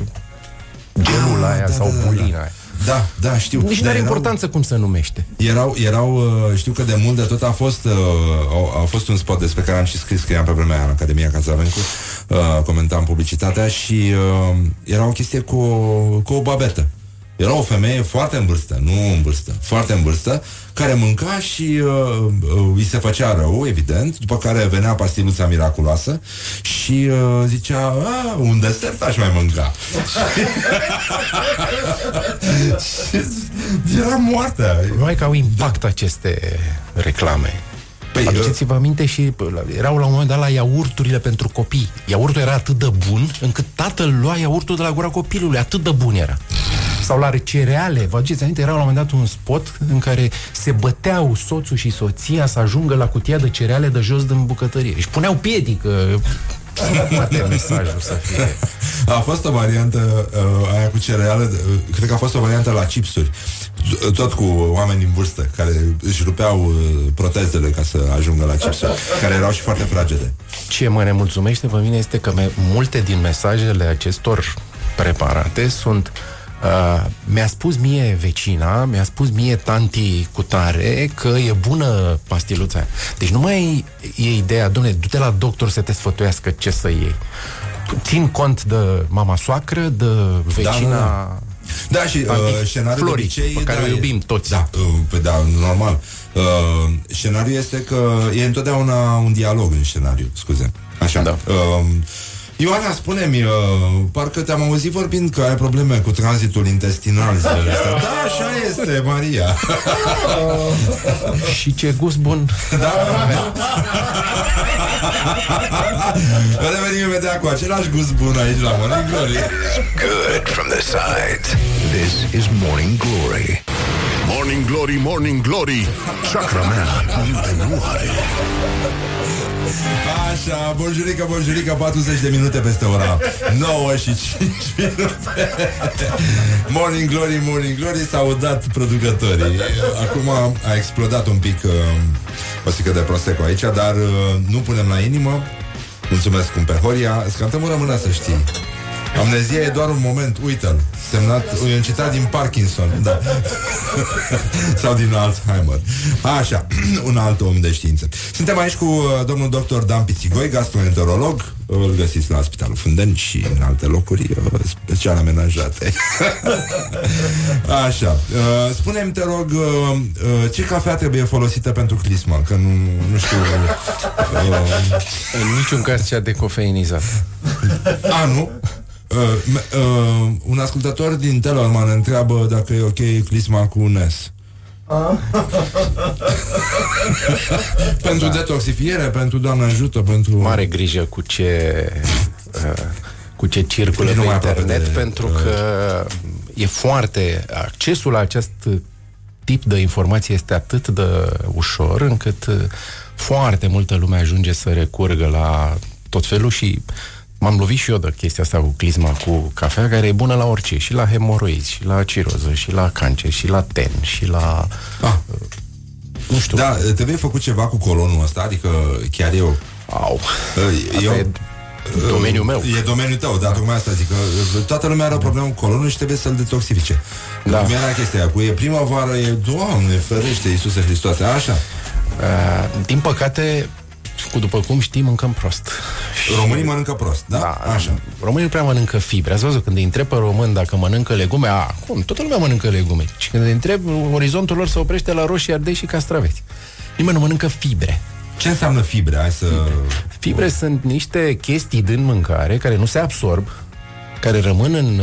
gelul Ah, aia da, sau da, da, bulina da. aia. Da, da, știu. Nici nu Dar are erau- importanță cum se numește. Erau, erau uh, știu că de mult de tot a fost, uh, a, a fost un spot despre care am și scris, scriam pe vremea aia în Academia Cazavencu, uh, comentam publicitatea și uh, era o chestie cu, o- cu o babetă. Era o femeie foarte în vârstă, nu în vârstă, foarte în vârstă, care mânca și uh, uh, îi se făcea rău, evident, după care venea pastiluța miraculoasă și uh, zicea, a, un desert aș mai mânca. Și era moartă. Numai că au impact aceste reclame. Păi, Păi, Aduceți-vă aminte și bă, la- erau la un moment dat la iaurturile pentru copii. Iaurtul era atât de bun încât tatăl lua iaurtul de la gura copilului. Atât de bun era. Sau la cereale. Vă aduceți aminte? Era la un moment dat un spot în care se băteau soțul și soția să ajungă la cutia de cereale de jos din bucătărie. Își puneau piedică. Poate mesajul să fie. A fost o variantă uh, aia cu cereale, uh, cred că a fost o variantă la chipsuri, t- tot cu oameni în vârstă care își rupeau uh, protezele ca să ajungă la chipsuri, care erau și foarte fragede. Ce mă nemulțumește pe mine este că me- multe din mesajele acestor preparate sunt Uh, mi-a spus mie vecina, mi-a spus mie tanti cu tare că e bună pastiluța aia. Deci nu mai e ideea, domnule, du-te la doctor să te sfătuiască ce să iei. Țin cont de mama soacră, de vecina... Da, da, da. Da, și uh, scenariul Flori, de obicei... pe care da, o iubim toți. Da, uh, pe, da, normal. Uh, scenariul este că e întotdeauna un dialog în scenariu, scuze. Așa. Da. Uh, Ioana, spune-mi, uh, parcă te-am auzit vorbind că ai probleme cu tranzitul intestinal zilele astea. Da, așa este, Maria. Și ce gust bun. Da, da. Revenim imediat cu același gust bun aici la Morning Glory. Good from the sides. This is Morning Glory. Morning Glory, Morning Glory. Chakra mea nimeni nu are. Așa, bonjurică, bonjurică 40 de minute peste ora 9 și 5 minute. Morning Glory, Morning Glory S-au dat producătorii. Acum a explodat un pic uh, O stică de Prosecco aici Dar uh, nu punem la inimă. Mulțumesc, cum pe Horia Îți cantăm în română să știi. Amnezia e doar un moment, uită-l. Semnat, e un citat din Parkinson da. Sau din Alzheimer. Așa, un alt om de știință. Suntem aici cu uh, domnul doctor Dan Pițigoi Gastroenterolog. Îl găsiți la Spitalul Fundeni și în alte locuri uh, Special amenajate. Așa. Uh, Spune-mi, te rog uh, uh, Ce cafea trebuie folosită pentru clisma? Că nu, nu știu uh, În niciun caz cea decofeinizată. A, nu? Uh, m- uh, un ascultător din Telorman întreabă dacă e ok clisma cu un S. pentru detoxifiere, pentru Doamne ajută, pentru... Mare grijă cu ce uh, cu ce circulă Nici nu pe mai aproape internet, de- pentru că e foarte... Accesul la acest tip de informație este atât de ușor, încât uh, foarte multă lume ajunge să recurgă la tot felul și m-am lovit și eu de chestia asta cu clisma cu cafea, care e bună la orice, și la hemoroizi, și la ciroză, și la cancer, și la ten, și la... Ah. Nu știu. Da, trebuie făcut ceva cu colonul ăsta, adică chiar eu. Au. Eu, Asta e domeniul meu. E domeniul tău, da, tocmai asta zic că uh, toată lumea are o problemă cu colonul și trebuie să-l detoxifice. Da. Cum era chestia aia, cu e primăvară, e Doamne, ferește Iisuse Hristoase, așa. Uh, din păcate, cu după cum știi, mâncăm prost. Românii mănâncă prost, da? da Așa. Românii nu prea mănâncă fibre. Ați văzut când îi întreb pe român dacă mănâncă legume, a, cum? Toată lumea mănâncă legume. Și când îi întreb, orizontul lor se oprește la roșii, ardei și castraveți. Nimeni nu mănâncă fibre. Ce înseamnă fibre? Hai să... Fibre sunt niște chestii din mâncare care nu se absorb, care rămân în,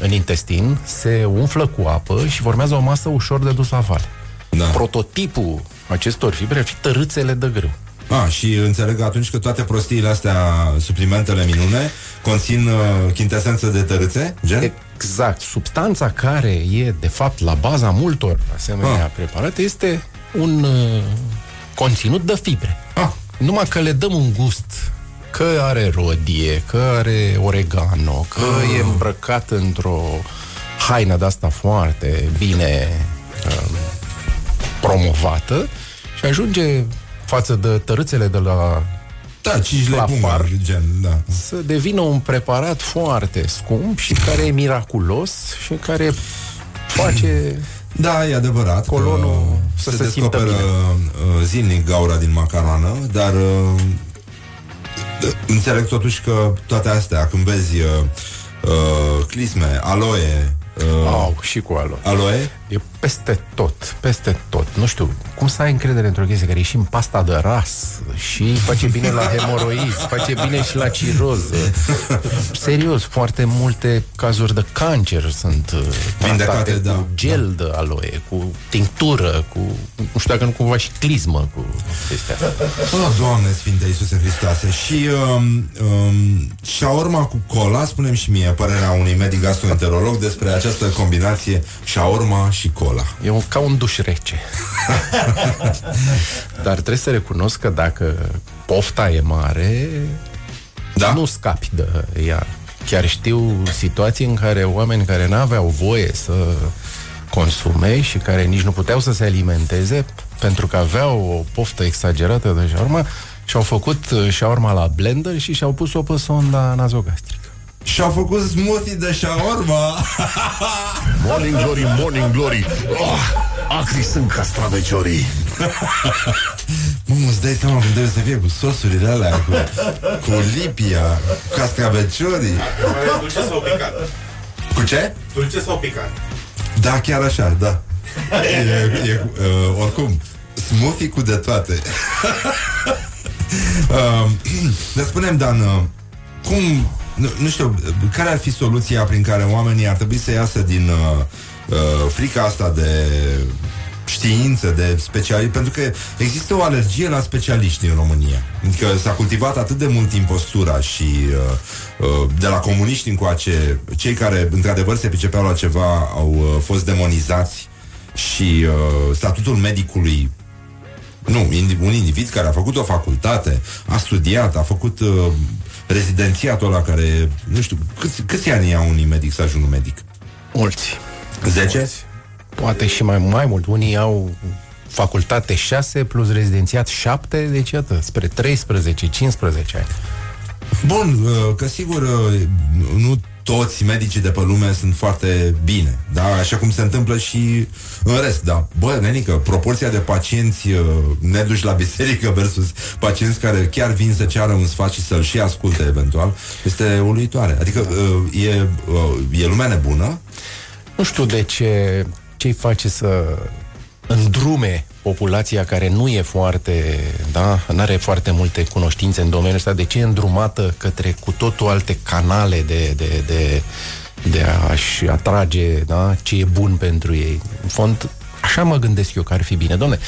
în intestin, se umflă cu apă și formează o masă ușor de dus la vale. Da. Prototipul acestor fibre ar fi tărâțele de grâu. A, și înțeleg atunci că toate prostiile astea, suplimentele minune, conțin uh, chintesență de tărâțe, gen? Exact. Substanța care e, de fapt, la baza multor asemenea Ah. preparate este un uh, conținut de fibre. Ah. Numai că le dăm un gust că are rodie, că are oregano, că Ah. e îmbrăcat într-o haină de asta foarte bine um, promovată și ajunge față de tărâțele de la Da, 5 lei la pungă, far, gen, da. să devină un preparat foarte scump și care e miraculos și care face Da, e adevărat colonul că să se, se simtă descoperă bine. uh, zilnic gaura din macaroană, dar uh, d- înțeleg totuși că toate astea, când vezi uh, uh, clisme, aloe, uh, Au, și cu aloe. aloe, E peste tot, peste tot. Nu știu, cum să ai încredere într-o chestie care e și în pasta de ras și face bine la hemoroizi, face bine și la ciroză. Serios, foarte multe cazuri de cancer sunt uh, Vindecate, tratate da, cu gel de aloe, cu tinctură, cu, nu știu dacă nu cumva și clismă cu chestia asta. Oh, Doamne Sfinte Iisuse Hristoase Și um, um, shaorma cu cola Spunem și mie părerea unui medic gastroenterolog Despre această combinație Shaorma și cola E un, ca un duș rece. Dar trebuie să recunosc că dacă pofta e mare, da? nu scapi de ea. Chiar știu situații în care oameni care n-aveau voie să consume și care nici nu puteau să se alimenteze pentru că aveau o poftă exagerată de șaurma și-au făcut uh, șaurma la blender și și-au pus-o pe sonda nazogastrică. Și-au făcut smoothie de shawarma Morning glory, morning glory oh, Acri sunt castraveciorii Mă, îți dai seama cum trebuie să fie cu sosurile alea Cu, cu lipia, cu cascaveciorii Dulce sau picant? Cu ce? Dulce sau picant? Da, chiar așa, da e, e, uh, Oricum, smoothie cu de toate uh, Ne spunem, Dan uh, Cum, nu, nu știu Care ar fi soluția prin care oamenii Ar trebui să iasă din uh, uh, Frica asta de știință, de specialiști, pentru că există o alergie la specialiști în România. Adică s-a cultivat atât de mult impostura și uh, uh, de la comuniști încoace, cei care într-adevăr se pricepeau la ceva au uh, fost demonizați și uh, statutul medicului nu, un individ care a făcut o facultate, a studiat, a făcut uh, rezidențiatul ăla care, nu știu, câți, câți ani ia unui medic să ajungă medic? Mulți. 10? Mulți. Poate și mai, mai mult. Unii au facultate 6 plus rezidențiat 7, deci iată, spre 13-15 ani. Bun, uh, că sigur uh, nu toți medicii de pe lume sunt foarte bine, da? Așa cum se întâmplă și în rest, da. Bă, nenică, proporția de pacienți uh, neduși la biserică versus pacienți care chiar vin să ceară un sfat și să-l și asculte eventual, este uluitoare. Adică e, e lumea nebună? Nu știu de ce ce-i face să îndrume populația care nu e foarte, da, nu are foarte multe cunoștințe în domeniul ăsta, de ce e îndrumată către cu totul alte canale de, de, de, de a-și atrage da, ce e bun pentru ei. În fond, așa mă gândesc eu că ar fi bine. Domne,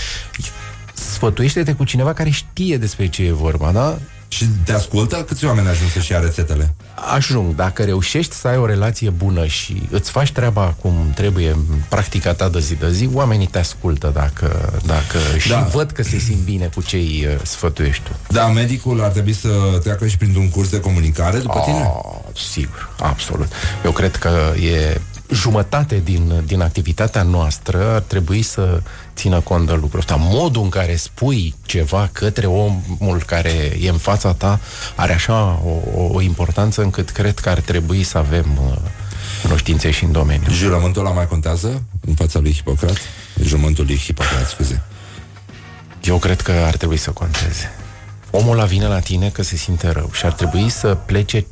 sfătuiește-te cu cineva care știe despre ce e vorba, da? Și te ascultă? Câți oameni ajung să-și ia rețetele? Ajung. Dacă reușești să ai o relație bună și îți faci treaba cum trebuie în practica ta de zi de zi, oamenii te ascultă dacă, dacă da. și văd că se simt bine cu ce îi uh, sfătuiești tu. Da, medicul ar trebui să treacă și printr-un curs de comunicare după oh, tine? Sigur, absolut. Eu cred că e jumătate din, din activitatea noastră ar trebui să țină cont de lucrul ăsta. Modul în care spui ceva către omul care e în fața ta are așa o, o, o importanță încât cred că ar trebui să avem uh, cunoștințe și în domeniu. Jurământul ăla mai contează în fața lui Hipocrat? Jurământul lui Hipocrat, scuze. Eu cred că ar trebui să conteze. Omul la vine la tine că se simte rău și ar trebui să plece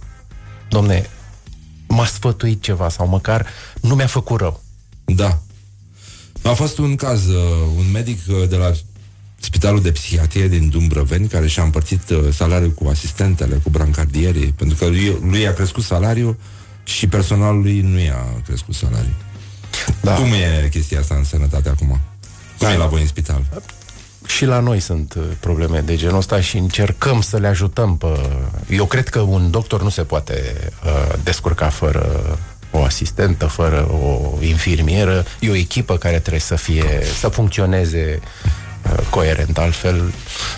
Domne, m-a sfătuit ceva sau măcar nu mi-a făcut rău. Da. A fost un caz, uh, un medic uh, de la Spitalul de Psihiatrie din Dumbrăveni, care și-a împărțit uh, salariul cu asistentele, cu brancardierii, pentru că lui, lui a crescut salariul și personalul lui nu i-a crescut salariul. Da. Cum e chestia asta în sănătate acum? Cum da. e la voi în spital? Și la noi sunt uh, probleme de genul ăsta și încercăm să le ajutăm pe... Eu cred că un doctor nu se poate uh, descurca fără o asistentă, fără o infirmieră. E o echipă care trebuie să fie, să funcționeze uh, coerent. Altfel,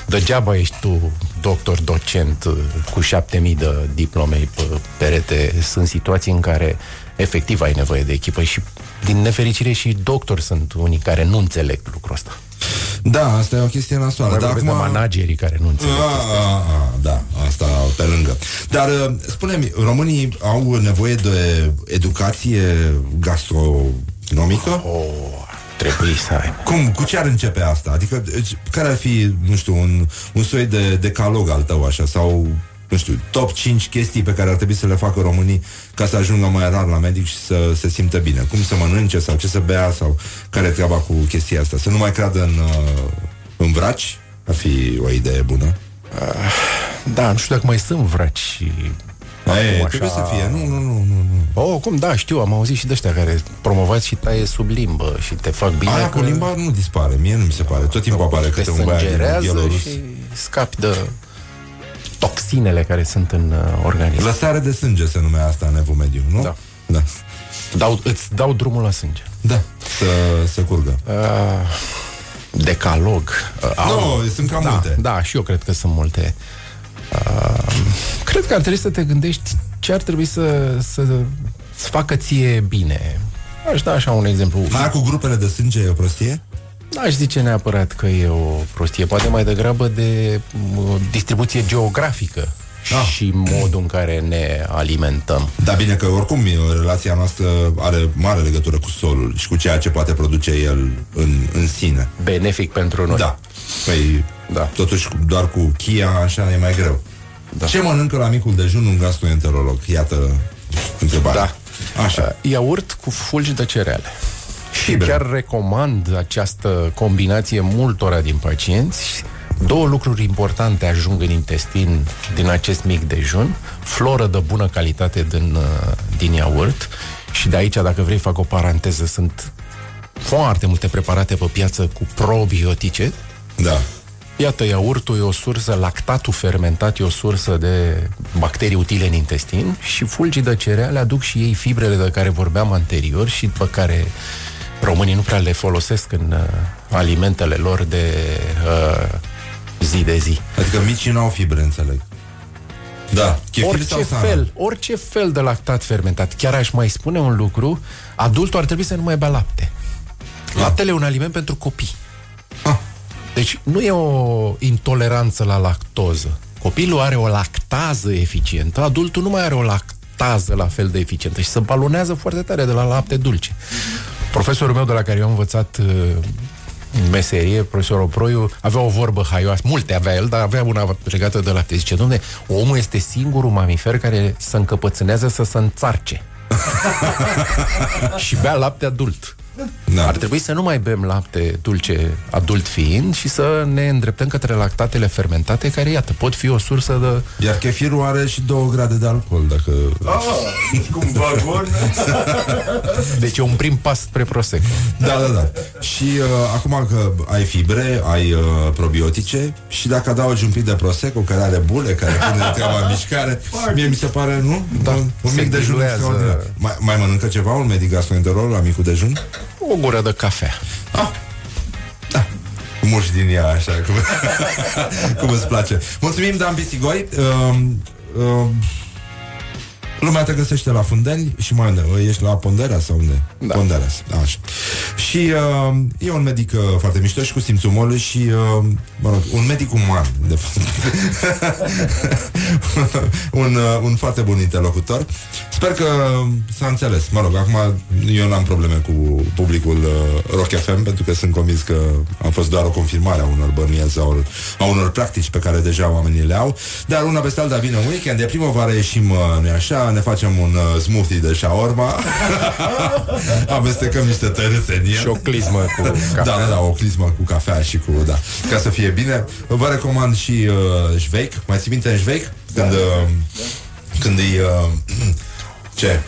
degeaba ești tu doctor, docent uh, cu șapte mii de diplome pe perete. Sunt situații în care efectiv ai nevoie de echipă și din nefericire și doctori sunt unii care nu înțeleg lucrul ăsta. Da, asta e o chestie nasoală. Dar acum... managerii care nu înțeleg a, a, a, Da, asta pe lângă. Dar, uh, spune-mi, românii au nevoie de educație gastronomică? Oh, trebuie să ai. Cum? Cu ce ar începe asta? Adică, deci, care ar fi, nu știu, un, un soi de decalog al tău, așa, sau nu știu, top 5 chestii pe care ar trebui să le facă românii ca să ajungă mai rar la medic și să se simtă bine. Cum să mănânce sau ce să bea sau care e treaba cu chestia asta. Să nu mai creadă în, uh, în vraci ar fi o idee bună. Uh, da, nu știu dacă mai sunt vraci și Ei, așa... trebuie să fie, nu, nu, nu, nu, nu. Oh, cum, da, știu, am auzit și de ăștia care promovați și taie sub limbă și te fac bine. Aia că... cu limba nu dispare, mie nu mi se pare. Tot timpul apare câte un băiat din și scapi de toxinele care sunt în uh, organism. Lăsare de sânge se numea asta în evul mediu, nu? Da. da. Dau, îți dau drumul la sânge. Da, să, să curgă. Uh, decalog. Uh, nu, no, sunt cam da, multe. Da, și eu cred că sunt multe. Uh, cred că ar trebui să te gândești ce ar trebui să, să, să facă ție bine. Aș da așa un exemplu. Mai cu grupele de sânge e o prostie? N-aș zice neapărat că e o prostie, poate mai degrabă de distribuție geografică ah. și modul în care ne alimentăm. Da, bine că oricum relația noastră are mare legătură cu solul și cu ceea ce poate produce el în, în sine. Benefic pentru noi. Da. Păi, da. totuși doar cu chia așa e mai greu. Da. Ce mănâncă la micul dejun un gastroenterolog? Iată întrebarea. Da. Așa. Uh, iaurt cu fulgi de cereale. Și chiar recomand această combinație multora din pacienți. Două lucruri importante ajung în intestin din acest mic dejun. Floră de bună calitate din, uh, din iaurt. Și de aici, dacă vrei, fac o paranteză, sunt foarte multe preparate pe piață cu probiotice. Da. Iată, iaurtul e o sursă, lactatul fermentat e o sursă de bacterii utile în intestin și fulgii de cereale aduc și ei fibrele de care vorbeam anterior și pe care românii nu prea le folosesc în uh, alimentele lor de uh, zi de zi. Adică micii nu au fibre, înțeleg. Da, orice fel, orice fel de lactat fermentat. Chiar aș mai spune un lucru, adultul ar trebui să nu mai bea lapte. Da. Laptele e un aliment pentru copii. Ah. Deci nu e o intoleranță la lactoză. Copilul are o lactază eficientă, adultul nu mai are o lactază la fel de eficientă și se balonează foarte tare de la lapte dulce. Profesorul meu de la care eu am învățat uh, în meserie, profesorul Proiu, avea o vorbă haioasă, multe avea el, dar avea una legată de lapte. Zice, domne, omul este singurul mamifer care se încăpățânează să se înțarce. și bea lapte adult. Da. Ar trebui să nu mai bem lapte dulce adult fiind și să ne îndreptăm către lactatele fermentate care, iată, pot fi o sursă de... Iar chefirul are și două grade de alcool, dacă... Ah, cum vagon! deci e un prim pas spre Prosecco. Da, da, da. Și uh, acum că ai fibre, ai uh, probiotice și dacă adaugi un pic de Prosecco, care are bule, care pune treaba în mișcare, mie mi se pare, nu? Da, un, un mic dejun mai, mai mănâncă ceva un medic gastroenterol la micul dejun? O gură de cafea. Ah. Da. Muși din ea, așa, cum, cum îți place. Mulțumim, Dan Pisigoi. Uh, uh, Lumea te găsește la Fundeni și mai unde? Ești la Ponderea sau unde? Da. Ponderea, da, așa. Și uh, e un medic uh, foarte mișto și cu simțul umorului și, uh, mă rog, un medic uman, de fapt. un, uh, un foarte bun interlocutor. Sper că s-a înțeles. Mă rog, acum eu n-am probleme cu publicul uh, Rock FM, pentru că sunt convins că a fost doar o confirmare a unor bănuieli sau a unor practici pe care deja oamenii le au. Dar una peste alta vine un weekend, de primăvară ieșim, uh, nu așa, ne facem un uh, smoothie de shawarma, amestecăm niște tărâse în el. Și o clismă cu cafea. Da, da, da, o clismă cu cafea și cu, da, ca să fie bine. Vă recomand și uh, Șveic. Mai ții minte în Șveic? Când, da. uh, când îi... Uh, ce?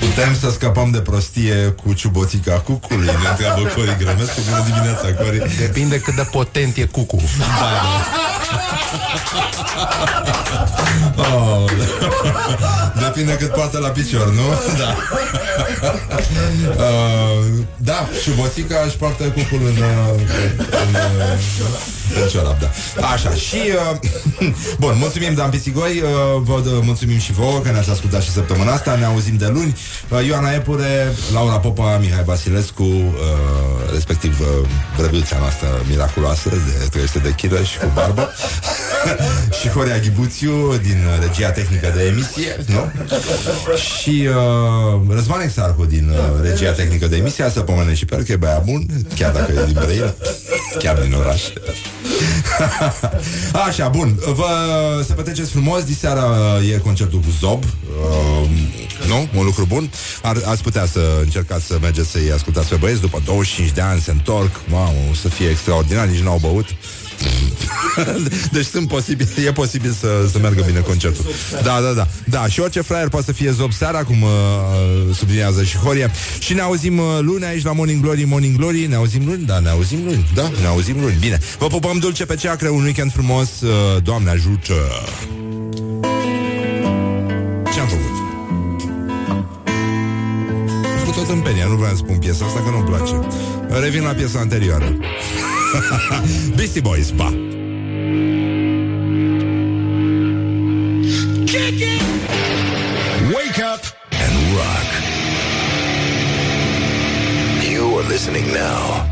Putem să scăpăm de prostie cu ciuboțica cucului. Ne întreabă Cori Grămescu Bună dimineața, Cori. Depinde cât de potent e cucu Da, da. Oh. Depinde cât poate la picior, nu? Da. Uh, Da, ciuboțica își poartă cucul în, în, în, în ciorap, da. Așa, și uh, Bun, mulțumim Dan Pisigoi uh, Vă mulțumim și vouă că ne-ați ascultat și săptămâna asta Ne auzim de luni. Uh, Ioana Epure, Laura Popa, Mihai Basirescu, uh, respectiv uh, vrăbiuța noastră miraculoasă de 300 de kg și cu barbă și Horia Ghibuțiu din regia tehnică de emisie, nu? Și uh, Răzvan Exarhu din uh, regia tehnică de emisie, să pomene și pe că e băia bun, chiar dacă e din Brăila, chiar din oraș. Așa, bun, vă să petreceți frumos, diseara e concertul cu Zob, uh, nu? Un lucru bun. Ar, ați putea să încercați să mergeți să-i ascultați pe băieți După 25 de ani se întorc Mamă, o să fie extraordinar, nici n-au băut deci sunt posibil, e posibil să, să meargă bine concertul. Da, da, da. Da, și orice fraier poate să fie zob seara, cum uh, subliniază și Horia. Și ne auzim uh, luni aici la Morning Glory, Morning Glory. Ne auzim luni? Da, ne auzim luni. Da, ne auzim luni. Bine. Vă pupăm dulce pe ceacră, un weekend frumos. Uh, Doamne ajută! Tot în penia, nu vreau să spun piesa asta că nu-mi place. Revin la piesa anterioară. Beastie Boys, pa! Kick it! Wake up and rock. You are listening now